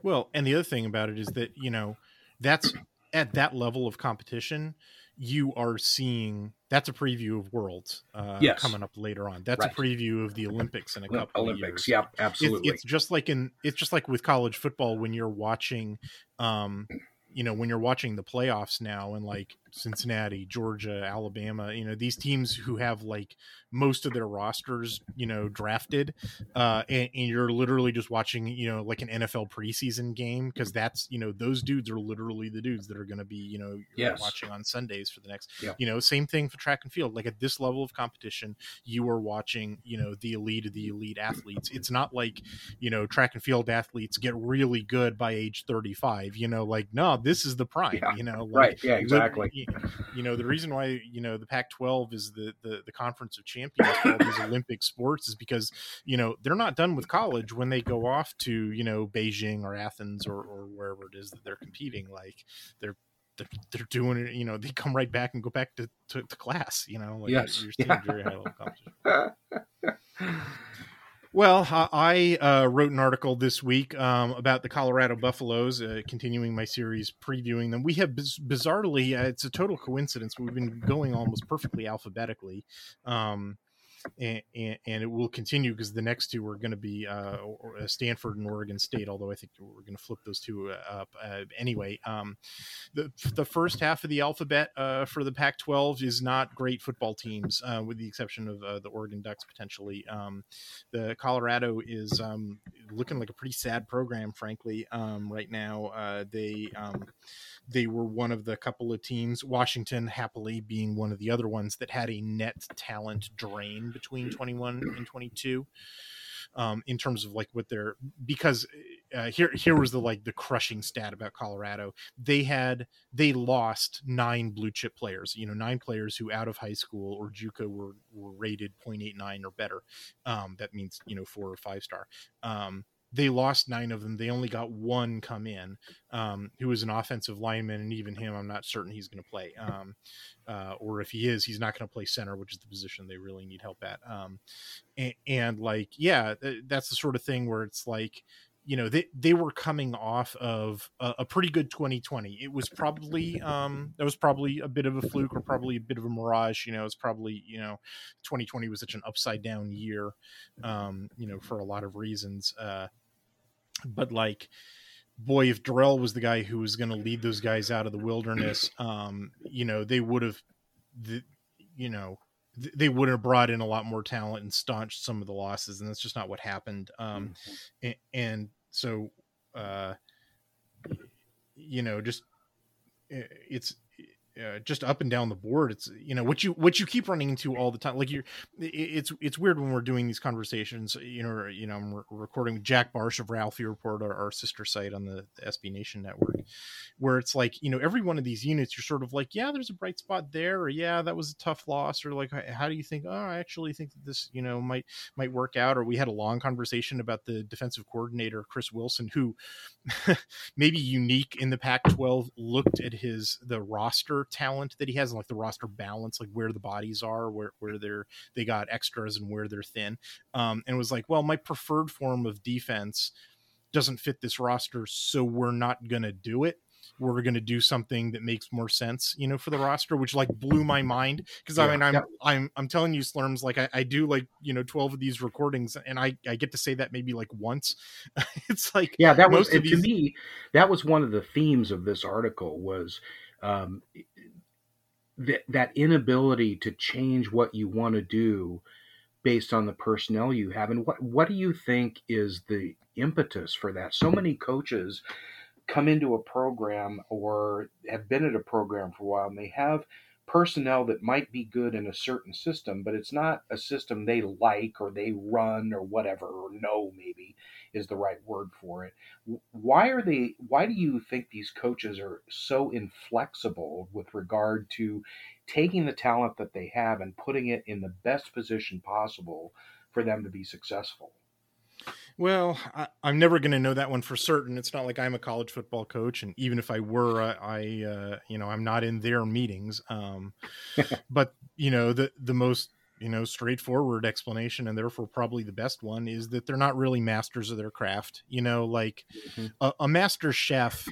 Well, and the other thing about it is that, you know, that's at that level of competition, you are seeing that's a preview of worlds uh, yes. coming up later on. That's right. a preview of the Olympics in a couple Olympics. of years. Yep, absolutely. It's, it's, just like in it's just like with college football when you're watching um, you know when you're watching the playoffs now and like Cincinnati, Georgia, Alabama, you know these teams who have like most of their rosters, you know, drafted, uh, and, and you're literally just watching, you know, like an NFL preseason game because that's you know those dudes are literally the dudes that are going to be you know yes. watching on Sundays for the next, yep. you know, same thing for track and field. Like at this level of competition, you are watching, you know, the elite of the elite athletes. It's not like you know track and field athletes get really good by age 35. You know, like no, this is the prime. Yeah. You know, like, right? Yeah, exactly. You know, the reason why you know the Pac-12 is the the, the conference of champions for all these Olympic sports is because you know they're not done with college when they go off to you know Beijing or Athens or, or wherever it is that they're competing. Like they're they're, they're doing it. You know, they come right back and go back to, to, to class. You know, like yes. you're yeah. very high level competition. Well, I uh, wrote an article this week um, about the Colorado Buffaloes, uh, continuing my series previewing them. We have biz- bizarrely, uh, it's a total coincidence, we've been going almost perfectly alphabetically. Um, and, and, it will continue because the next two are going to be uh, uh, Stanford and Oregon State. Although I think we're going to flip those two uh, up anyway. Um, the the first half of the alphabet uh, for the Pac-12 is not great football teams, uh, with the exception of the Oregon Ducks potentially. Um, the Colorado is um, looking like a pretty sad program, frankly, um, right now. they um, they were one of the couple of teams, Washington happily being one of the other ones that had a net talent drain between 21 and 22 um, in terms of like what they're because uh, here here was the like the crushing stat about Colorado. They had they lost nine blue chip players. You know, nine players who out of high school or JUCO were were rated 0.89 or better. Um, that means you know four or five star. Um, they lost nine of them. They only got one come in, um, who was an offensive lineman, and even him, I'm not certain he's going to play. Um, uh, or if he is, he's not going to play center, which is the position they really need help at. Um, and, and, like, yeah, that's the sort of thing where it's like, you know, they they were coming off of a, a pretty good 2020. It was probably um, that was probably a bit of a fluke or probably a bit of a mirage. You know, it's probably you know, 2020 was such an upside down year, um, you know, for a lot of reasons. Uh, but like boy if Dorrell was the guy who was going to lead those guys out of the wilderness um you know they would have the, you know they would have brought in a lot more talent and staunched some of the losses and that's just not what happened um mm-hmm. and, and, so uh you know just it's uh, just up and down the board it's you know what you what you keep running into all the time like you're it's it's weird when we're doing these conversations you know you know I'm recording with jack barsh of ralphie report our, our, sister site on the, the sb nation network where it's like you know every one of these units you're sort of like yeah there's a bright spot there or yeah that was a tough loss or like how do you think oh i actually think that this you know might might work out or we had a long conversation about the defensive coordinator chris wilson who maybe unique in the pac 12 looked at his the roster talent that he has, like the roster balance, like where the bodies are, where where they're they got extras and where they're thin. Um, and was like, well, my preferred form of defense doesn't fit this roster, so we're not gonna do it we're going to do something that makes more sense, you know, for the roster, which like blew my mind. Cause I mean, I'm, yeah. I'm, I'm telling you slurms, like I, I, do like, you know, 12 of these recordings and I, I get to say that maybe like once it's like, yeah, that was, these... to me, that was one of the themes of this article was, um, that that inability to change what you want to do based on the personnel you have. And what what do you think is the impetus for that? So many coaches come into a program or have been at a program for a while and they have personnel that might be good in a certain system but it's not a system they like or they run or whatever or know maybe is the right word for it. Why are they? Why do you think these coaches are so inflexible with regard to taking the talent that they have and putting it in the best position possible for them to be successful? Well, I, am never going to know that one for certain. It's not like I'm a college football coach, and even if I were, I, I uh, you know, I'm not in their meetings. Um, but you know, the the most you know straightforward explanation, and therefore probably the best one, is that they're not really masters of their craft. You know, like mm-hmm. a, a master chef.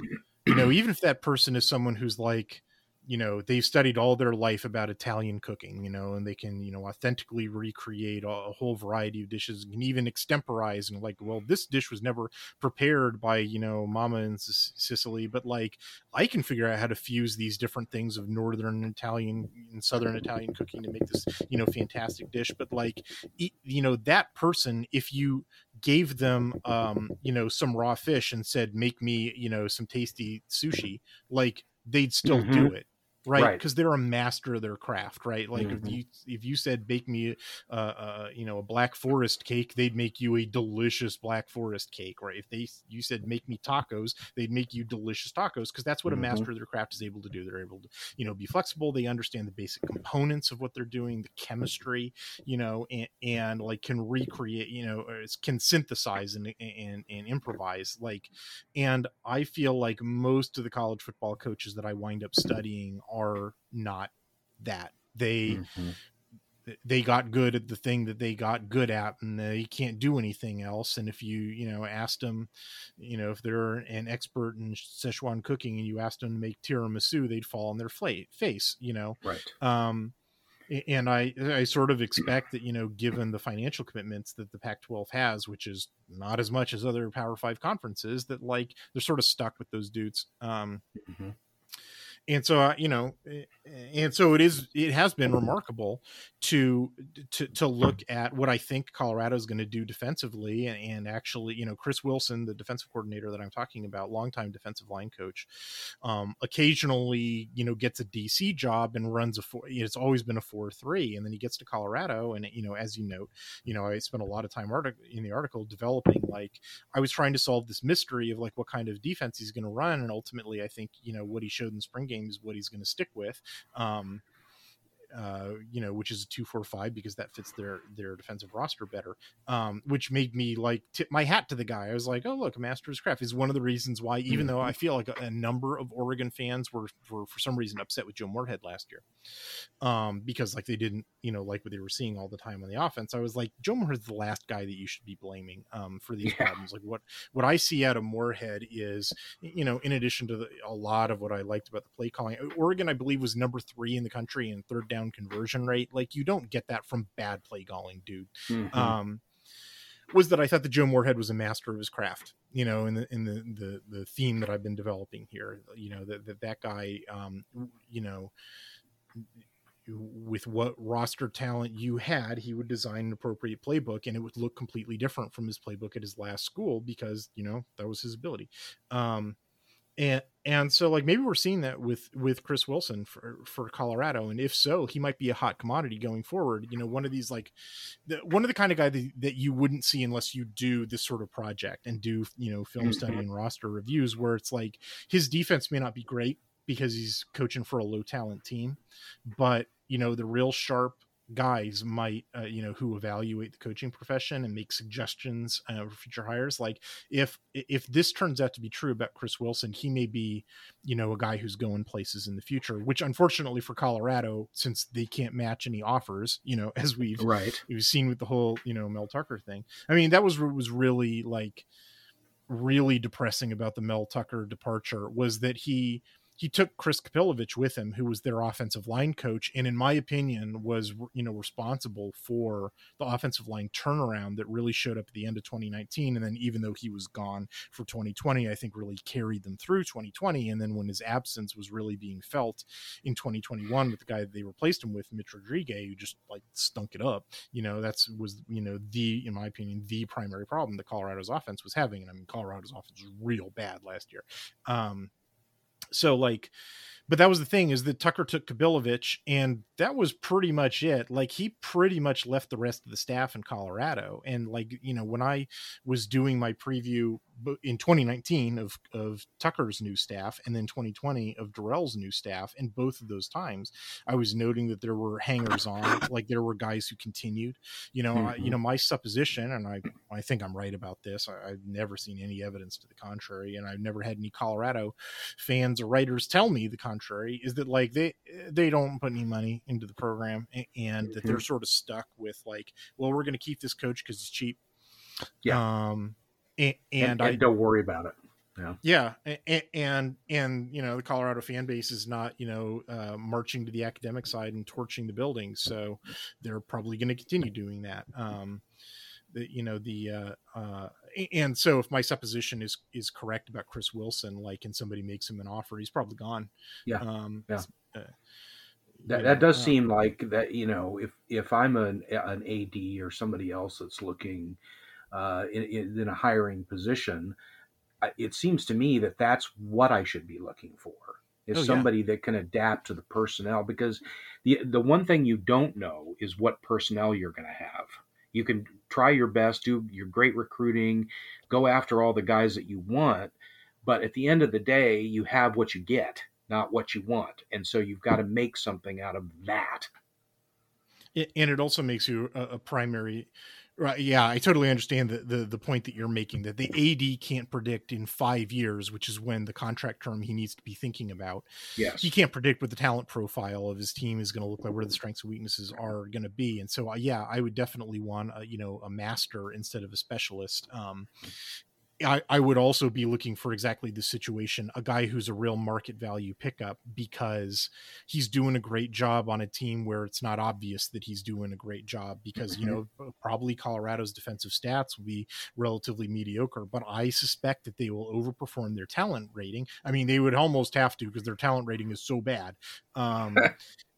You know, even if that person is someone who's like you know they've studied all their life about italian cooking you know and they can you know authentically recreate a, a whole variety of dishes. And even extemporize and like well this dish was never prepared by you know mama in S- sicily but like i can figure out how to fuse these different things of northern italian and southern italian cooking to make this you know fantastic dish. But like you know that person if you gave them um you know some raw fish and said make me you know some tasty sushi like they'd still mm-hmm. do it right because right. they're a master of their craft right like mm-hmm. if you if you said bake me uh, uh you know a black forest cake they'd make you a delicious black forest cake right if they you said make me tacos they'd make you delicious tacos because that's what mm-hmm. a master of their craft is able to do they're able to you know be flexible they understand the basic components of what they're doing the chemistry you know and, and like can recreate you know can synthesize and, and and improvise like and i feel like most of the college football coaches that i wind up studying are not that. They mm-hmm. they got good at the thing that they got good at, and they can't do anything else. And if you you know asked them, you know, if they're an expert in Szechuan cooking, and you asked them to make tiramisu, they'd fall on their fla- face. You know, right. Um, and I I sort of expect that you know given the financial commitments that the Pac-12 has, which is not as much as other Power Five conferences, that like they're sort of stuck with those dudes. Um, mm-hmm and so uh, you know and so it is it has been remarkable to to to look at what i think colorado is going to do defensively and, actually you know chris wilson the defensive coordinator that i'm talking about longtime defensive line coach um, occasionally you know gets a dc job and runs a four it's always been a four three and then he gets to colorado and you know as you note you know i spent a lot of time in the article developing like i was trying to solve this mystery of like what kind of defense he's going to run and ultimately i think you know what he showed in spring games what he's going to stick with. Um, uh, you know, which is a two four five because that fits their their defensive roster better. Um, which made me like tip my hat to the guy. I was like, oh look, master's craft is one of the reasons why, even mm-hmm. though I feel like a, a, number of Oregon fans were, were for some reason upset with Joe Moorhead last year, um, because like they didn't, you know, like what they were seeing all the time on the offense. I was like, Joe Moorhead's the last guy that you should be blaming um, for these yeah. problems. Like what what I see out of Moorhead is, you know, in addition to the, a lot of what I liked about the play calling, Oregon I believe was number three in the country in third down conversion rate. Like you don't get that from bad play calling, dude. Mm-hmm. Um, was that I thought that Joe Moorhead was a master of his craft, you know, in the in the the, the theme that I've been developing here, you know, that that, that guy, um, you know, with what roster talent you had, he would design an appropriate playbook, and it would look completely different from his playbook at his last school because you know that was his ability. Um, and and so like maybe we're seeing that with with Chris Wilson for for Colorado and if so he might be a hot commodity going forward you know one of these like the, one of the kind of guy that, that you wouldn't see unless you do this sort of project and do you know film mm-hmm. study and roster reviews where it's like his defense may not be great because he's coaching for a low talent team but you know the real sharp guys might uh, you know who evaluate the coaching profession and make suggestions uh, for future hires. Like if if this turns out to be true about chris wilson he may be you know a guy who's going places in the future which unfortunately for colorado since they can't match any offers you know as we've right. we've seen with the whole you know mel tucker thing. I mean that was was really like really depressing about the mel tucker departure was that he he took Chris Kapilovic with him, who was their offensive line coach, and in my opinion, was you know responsible for the offensive line turnaround that really showed up at the end of 2019. And then even though he was gone for 2020, I think really carried them through 2020. And then when his absence was really being felt in 2021 with the guy that they replaced him with, Mitch Rodriguez, who just like stunk it up. You know, that's was you know the in my opinion the primary problem that Colorado's offense was having. And I mean, Colorado's offense was real bad last year. Um, so like but that was the thing is that Tucker took Kapilovic, and that was pretty much it. Like he pretty much left the rest of the staff in Colorado. And like you know, when I was doing my preview in 2019 of of Tucker's new staff, and then 2020 of Dorrell's new staff, and both of those times, I was noting that there were hangers on, like there were guys who continued. You know, mm-hmm. I, you know, my supposition, and I I think I'm right about this. I, I've never seen any evidence to the contrary, and I've never had any Colorado fans or writers tell me the contrary. Is that like they they don't put any money into the program, and that they're mm-hmm. sort of stuck with like, well, we're going to keep this coach because he's cheap. Yeah. Um, and, and, and I don't worry about it. Yeah. Yeah. And, and, and, you know, the Colorado fan base is not, you know, uh, marching to the academic side and torching the building So they're probably going to continue doing that. Um, the, you know, the, uh, uh, and so if my supposition is, is correct about Chris Wilson, like, and somebody makes him an offer, he's probably gone. Yeah. Um, yeah. Uh, that, that does uh, seem like that, you know, if, if I'm an, an AD or somebody else that's looking, uh, in, in a hiring position, it seems to me that that's what I should be looking for is oh, somebody yeah. that can adapt to the personnel because the the one thing you don't know is what personnel you're going to have. You can try your best, do your great recruiting, go after all the guys that you want, but at the end of the day, you have what you get, not what you want, and so you've got to make something out of that. And it also makes you a, primary Right. Yeah, I totally understand the, the the point that you're making that the AD can't predict in five years, which is when the contract term he needs to be thinking about. Yes. He can't predict what the talent profile of his team is going to look like, where the strengths and weaknesses are going to be. And so, uh, yeah, I would definitely want a, you know a master instead of a specialist. Um, I, I would also be looking for exactly the situation a guy who's a real market value pickup because he's doing a great job on a team where it's not obvious that he's doing a great job because mm-hmm. you know probably Colorado's defensive stats will be relatively mediocre but I suspect that they will overperform their talent rating I mean they would almost have to because their talent rating is so bad um,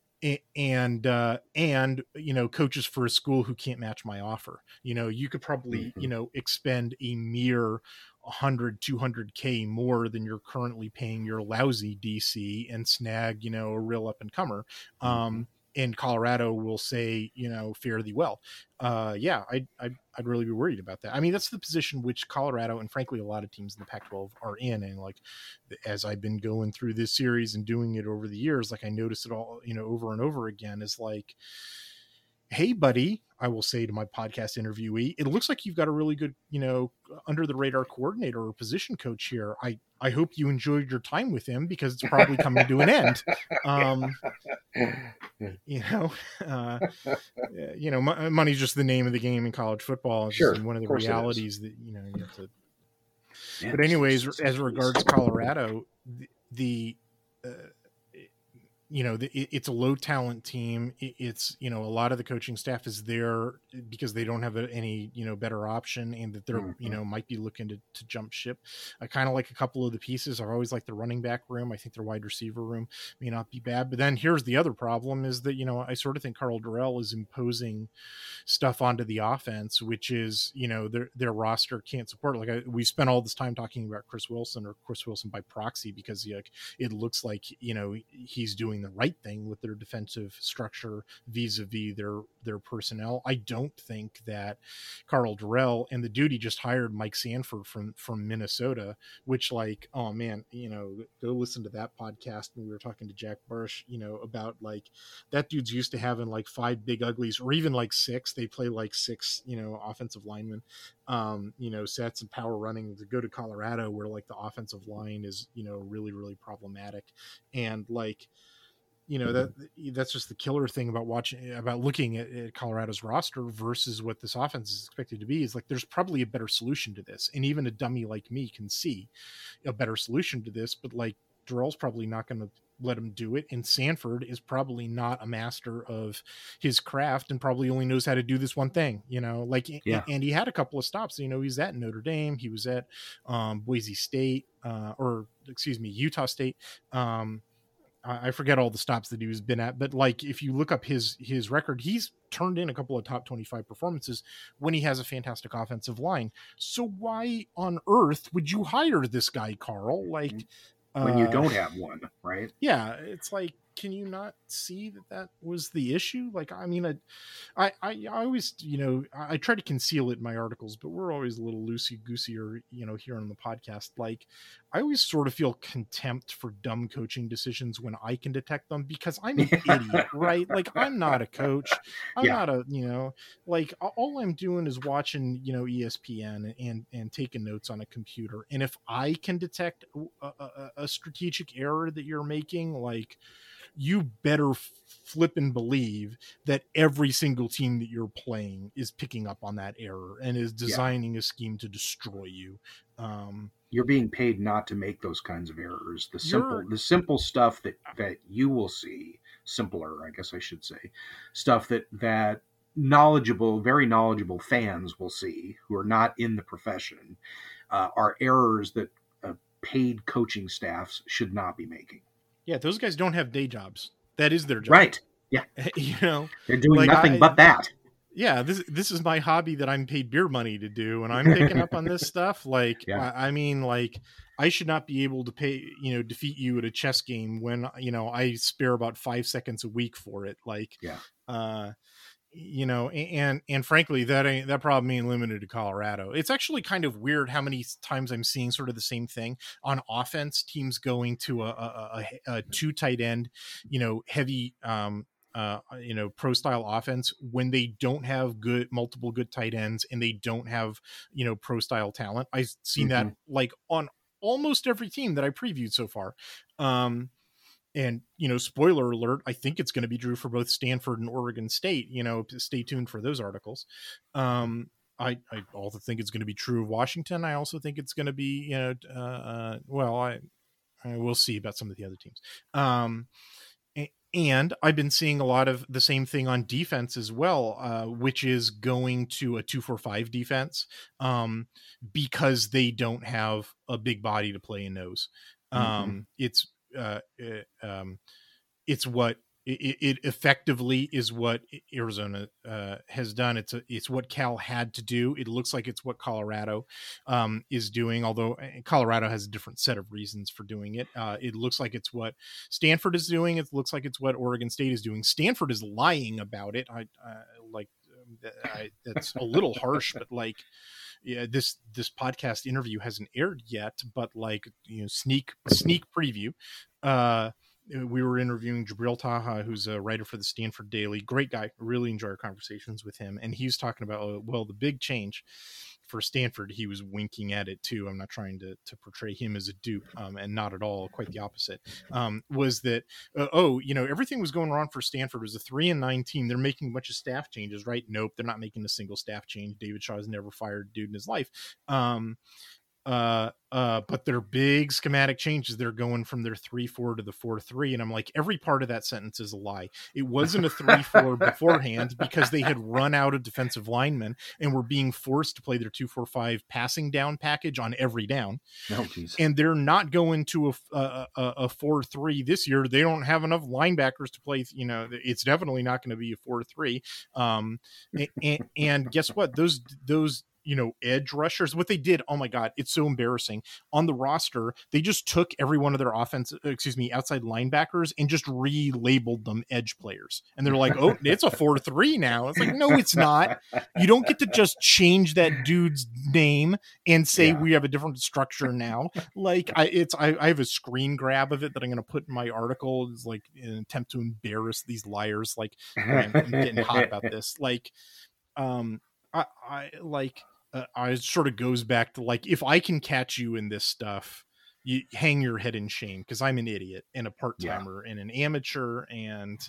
and uh, and you know coaches for a school who can't match my offer you know you could probably mm-hmm. you know expend a mere 100 200k more than you're currently paying your lousy dc and snag you know a real up and comer mm-hmm. um in Colorado will say, you know, fare thee well. Uh, yeah, I'd, I'd, I'd really be worried about that. I mean, that's the position which Colorado and frankly a lot of teams in the Pac-12 are in. And like, as I've been going through this series and doing it over the years, like I notice it all, you know, over and over again is like, hey, buddy, I will say to my podcast interviewee, it looks like you've got a really good, you know, under the radar coordinator or position coach here. I I hope you enjoyed your time with him because it's probably coming to an end. Um, you know, uh, you know, money's just the name of the game in college football. It's sure, one of the of realities that you know you have to. Yeah, but anyways, as regards Colorado, the, the uh, you know it's a low talent team. It's you know a lot of the coaching staff is there because they don't have any you know better option and that they're mm-hmm. you know might be looking to, to jump ship. I kind of like a couple of the pieces. I've always like the running back room. I think their wide receiver room may not be bad. But then here's the other problem is that you know i sort of think karl dorrell is imposing stuff onto the offense which is you know their their roster can't support. Like I, we spent all this time talking about chris wilson or chris wilson by proxy because like it looks like you know he's doing the right thing with their defensive structure vis-a-vis their their personnel. I don't think that Karl Dorrell and the duty just hired Mike Sanford from from Minnesota, which like oh man, you know, go listen to that podcast when we were talking to Jack Bursch, you know, about like that dude's used to having like five big uglies or even like six. They play like six, you know, offensive linemen, um, you know, sets and power running to go to Colorado where like the offensive line is, you know, really really problematic and like you know that that's just the killer thing about watching about looking at, at, Colorado's roster versus what this offense is expected to be is like there's probably a better solution to this, and even a dummy like me can see a better solution to this. But like Dorrell's probably not going to let him do it, and Sanford is probably not a master of his craft and probably only knows how to do this one thing. You know, like yeah. and, and he had a couple of stops. You know, he's at Notre Dame, he was at um, Boise State, uh, or excuse me, Utah State. Um, I forget all the stops that he's been at, but like if you look up his his record, he's turned in a couple of top 25 performances when he has a fantastic offensive line. So why on earth would you hire this guy, Karl? Like when you uh, don't have one, right? Yeah, it's like can you not see that that was the issue? Like, I mean, I, I, I always, you know, I try to conceal it in my articles, but we're always a little loosey goosey or, you know, here on the podcast. Like, I always sort of feel contempt for dumb coaching decisions when I can detect them because I'm an idiot, right? Like, I'm not a coach. I'm yeah. not a, you know, like all I'm doing is watching, you know, ESPN and, and taking notes on a computer. And if I can detect a, a, a strategic error that you're making, like, you better flip and believe that every single team that you're playing is picking up on that error and is designing yeah. a scheme to destroy you. Um, you're being paid not to make those kinds of errors. The simple, the simple stuff that that you will see, simpler, I guess I should say, stuff that that knowledgeable, very knowledgeable fans will see who are not in the profession, uh, are errors that uh, paid coaching staffs should not be making. Yeah, those guys don't have day jobs. That is their job. Right. Yeah. you know, they're doing like nothing I, but that. Yeah, this this is my hobby that I'm paid beer money to do, and I'm picking up on this stuff. Like, yeah. I, I mean, like, I should not be able to pay, you know, defeat you at a chess game when you know I spare about five seconds a week for it. Like, yeah. Uh, you know and and frankly that ain't that problem ain't limited to colorado it's actually kind of weird how many times i'm seeing sort of the same thing on offense teams going to a, a, a, a two tight end you know heavy um uh, you know, pro style offense when they don't have good multiple good tight ends and they don't have you know pro style talent. I've seen mm-hmm. that like on almost every team that I previewed so far. Um, and you know spoiler alert i think it's going to be drew for both stanford and oregon state you know stay tuned for those articles um i i also think it's going to be true of washington i also think it's going to be you know uh, uh, well i i will see about some of the other teams um and I've been seeing a lot of the same thing on defense as well, uh, which is going to a two four five defense um, because they don't have a big body to play in those. Um, mm-hmm. It's uh, uh, um, it's what it, it, effectively is what Arizona uh, has done. It's a, it's what Cal had to do. It looks like it's what Colorado um, is doing, although eh, Colorado has a different set of reasons for doing it. Uh, it looks like it's what Stanford is doing. It looks like it's what Oregon State is doing. Stanford is lying about it. I, I like um, I, that's a little harsh, but like yeah, this this podcast interview hasn't aired yet, but like you know, sneak sneak preview. Uh, we were interviewing Jabril Taha, who's a writer for the Stanford Daily. Great guy. Really enjoy our conversations with him. And he was talking about, uh, well, the big change for Stanford, he was winking at it too. I'm not trying to, to portray him as a dupe, um, and not at all, quite the opposite. Um, was that uh, oh, you know, everything was going wrong for Stanford. It was a three and nine team. They're making a bunch of staff changes, right? Nope, they're not making a single staff change. David Shaw has never fired a dude in his life. Um, uh uh but they're big schematic changes they're going from their 3-4 to the 4-3 and I'm like every part of that sentence is a lie. It wasn't a 3-4 beforehand because they had run out of defensive linemen and were being forced to play their 2-4-5 passing down package on every down. Oh, and they're not going to a a, a 4-3 this year. They don't have enough linebackers to play, you know, it's definitely not going to be a 4-3. Um and, and guess what? Those those you know edge rushers what they did oh my god it's so embarrassing. On the roster they just took every one of their offense uh, excuse me outside linebackers and just relabeled them edge players. And they're like oh it's a 4-3 now. It's like no it's not. You don't get to just change that dude's name and say yeah. we have a different structure now. Like i it's I, I have a screen grab of it that i'm going to put in my article is like an attempt to embarrass these liars like I'm, I'm getting hot about this. Like um I, I like uh, I sort of goes back to like if I can catch you in this stuff, you hang your head in shame because I'm an idiot and a part timer yeah. and an amateur, and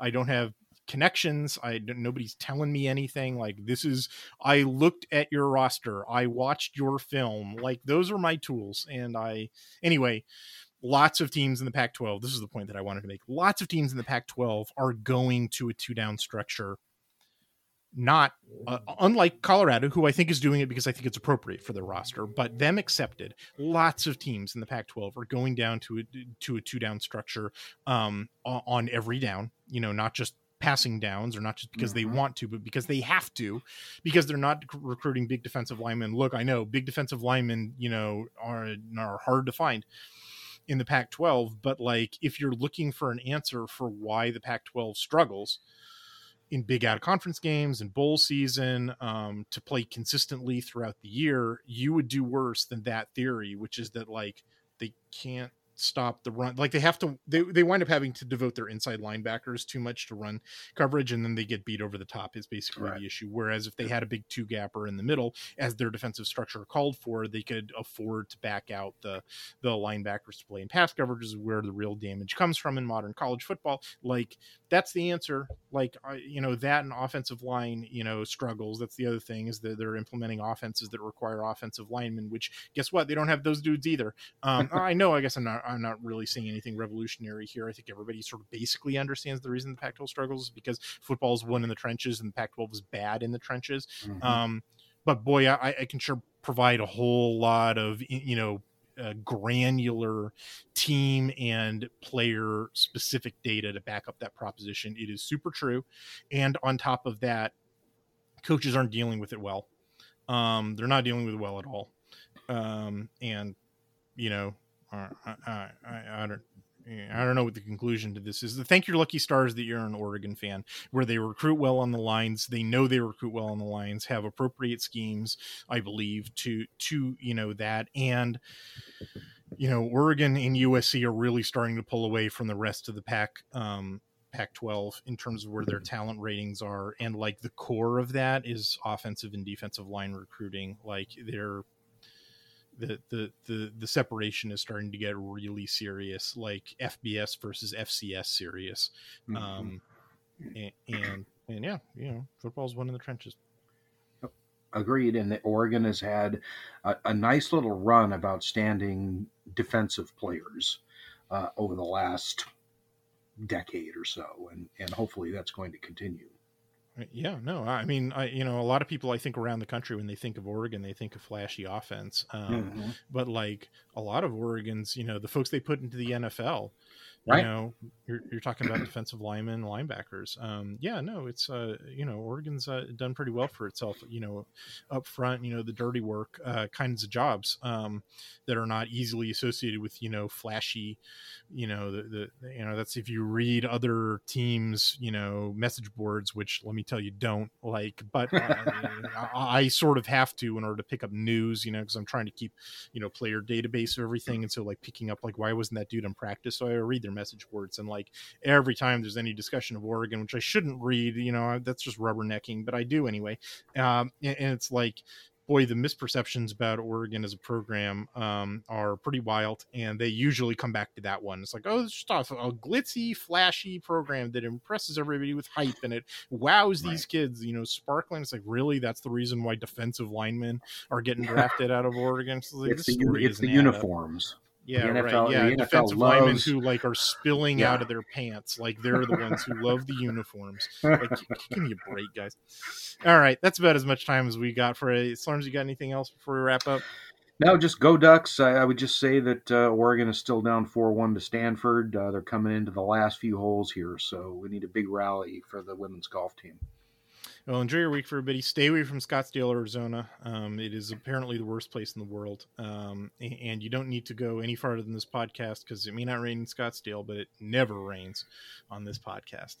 I don't have connections. I nobody's telling me anything. Like this is I looked at your roster, I watched your film. Like those are my tools, and I anyway. Lots of teams in the Pac 12. This is the point that I wanted to make. Lots of teams in the Pac 12 are going to a two down structure not uh, unlike Colorado, who I think is doing it because I think it's appropriate for their roster, but them accepted. Lots of teams in the Pac-12 are going down to a, to a two down structure um, on every down. You know, not just passing downs or not just because mm-hmm. they want to, but because they have to, because they're not recruiting big defensive linemen. Look, I know big defensive linemen, you know, are are hard to find in the Pac 12. But like, if you're looking for an answer for why the Pac 12 struggles, in big out of conference games and bowl season um, to play consistently throughout the year, you would do worse than that theory, which is that like they can't stop the run. Like they have to, they, they wind up having to devote their inside linebackers too much to run coverage, and then they get beat over the top. Is basically right. the issue. Whereas if they had a big two gapper in the middle, as their defensive structure called for, they could afford to back out the the linebackers to play in pass coverage, is where the real damage comes from in modern college football. Like that's the answer. Like you know that and offensive line, you know struggles. That's the other thing is that they're implementing offenses that require offensive linemen. Which guess what? They don't have those dudes either. Um, I know. I guess I'm not I'm not really seeing anything revolutionary here. I think everybody sort of basically understands the reason the Pac-12 struggles is because football is won in the trenches and the Pac-12 is bad in the trenches. Mm-hmm. Um, but boy, I, I, can sure provide a whole lot of you know uh, granular team and player specific data to back up that proposition. It is super true, and on top of that, coaches aren't dealing with it well. Um, they're not dealing with it well at all. Um, and you know, I, I, I, don't. I don't know what the conclusion to this is. The thank your lucky stars that you're an Oregon fan, where they recruit well on the lines. They know they recruit well on the lines, have appropriate schemes, I believe, to to you know that, and you know Oregon and USC are really starting to pull away from the rest of the pack. Um, Pac 12 in terms of where their talent ratings are. And like the core of that is offensive and defensive line recruiting. Like they're the, the the the separation is starting to get really serious, like FBS versus FCS serious. Mm-hmm. Um, and, and and yeah, you know, football's won in the trenches. Agreed. And Oregon has had a, a, nice little run of outstanding defensive players uh, over the last decade or so, and and hopefully that's going to continue. Yeah, no, I mean, I you know, a lot of people I think around the country when they think of Oregon, they think of flashy offense. Um, mm-hmm. But like a lot of Oregon's, you know, the folks they put into the NFL, right. you know you're, you're talking about defensive linemen linebackers. Um, yeah no it's uh, you know oregon's uh, done pretty well for itself you know up front you know the dirty work uh, kinds of jobs um, that are not easily associated with you know flashy you know the, the you know that's if you read other teams you know message boards which let me tell you don't like but uh, I, I, sort of have to in order to pick up news you know because i'm trying to keep you know player database of everything. And so like picking up like why wasn't that dude in practice? So i read their message boards and like every time there's any discussion of Oregon, which I shouldn't read, you know, that's just rubbernecking, but I do anyway. Um, and, and it's like, boy, the misperceptions about Oregon as a program um, are pretty wild, and they usually come back to that one. It's like, oh, it's just a, a glitzy, flashy program that impresses everybody with hype, and it wows right. these kids, you know, sparkling. It's like, really, that's the reason why defensive linemen are getting drafted out of Oregon. So like, it's the, it's the uniforms. Yeah, NFL, right. Yeah, defensive loves... linemen who like are spilling yeah. out of their pants, like they're the ones who love the uniforms. Like, give me a break, guys. All right, that's about as much time as we got for a. Slurms, you got anything else before we wrap up? No, just go Ducks. I, I would just say that uh, Oregon is still down four-one to Stanford. Uh, they're coming into the last few holes here, so we need a big rally for the women's golf team. Well, enjoy your week, for everybody. Stay away from Scottsdale, Arizona. Um, it is apparently the worst place in the world. Um, and you don't need to go any farther than this podcast because it may not rain in Scottsdale, but it never rains on this podcast.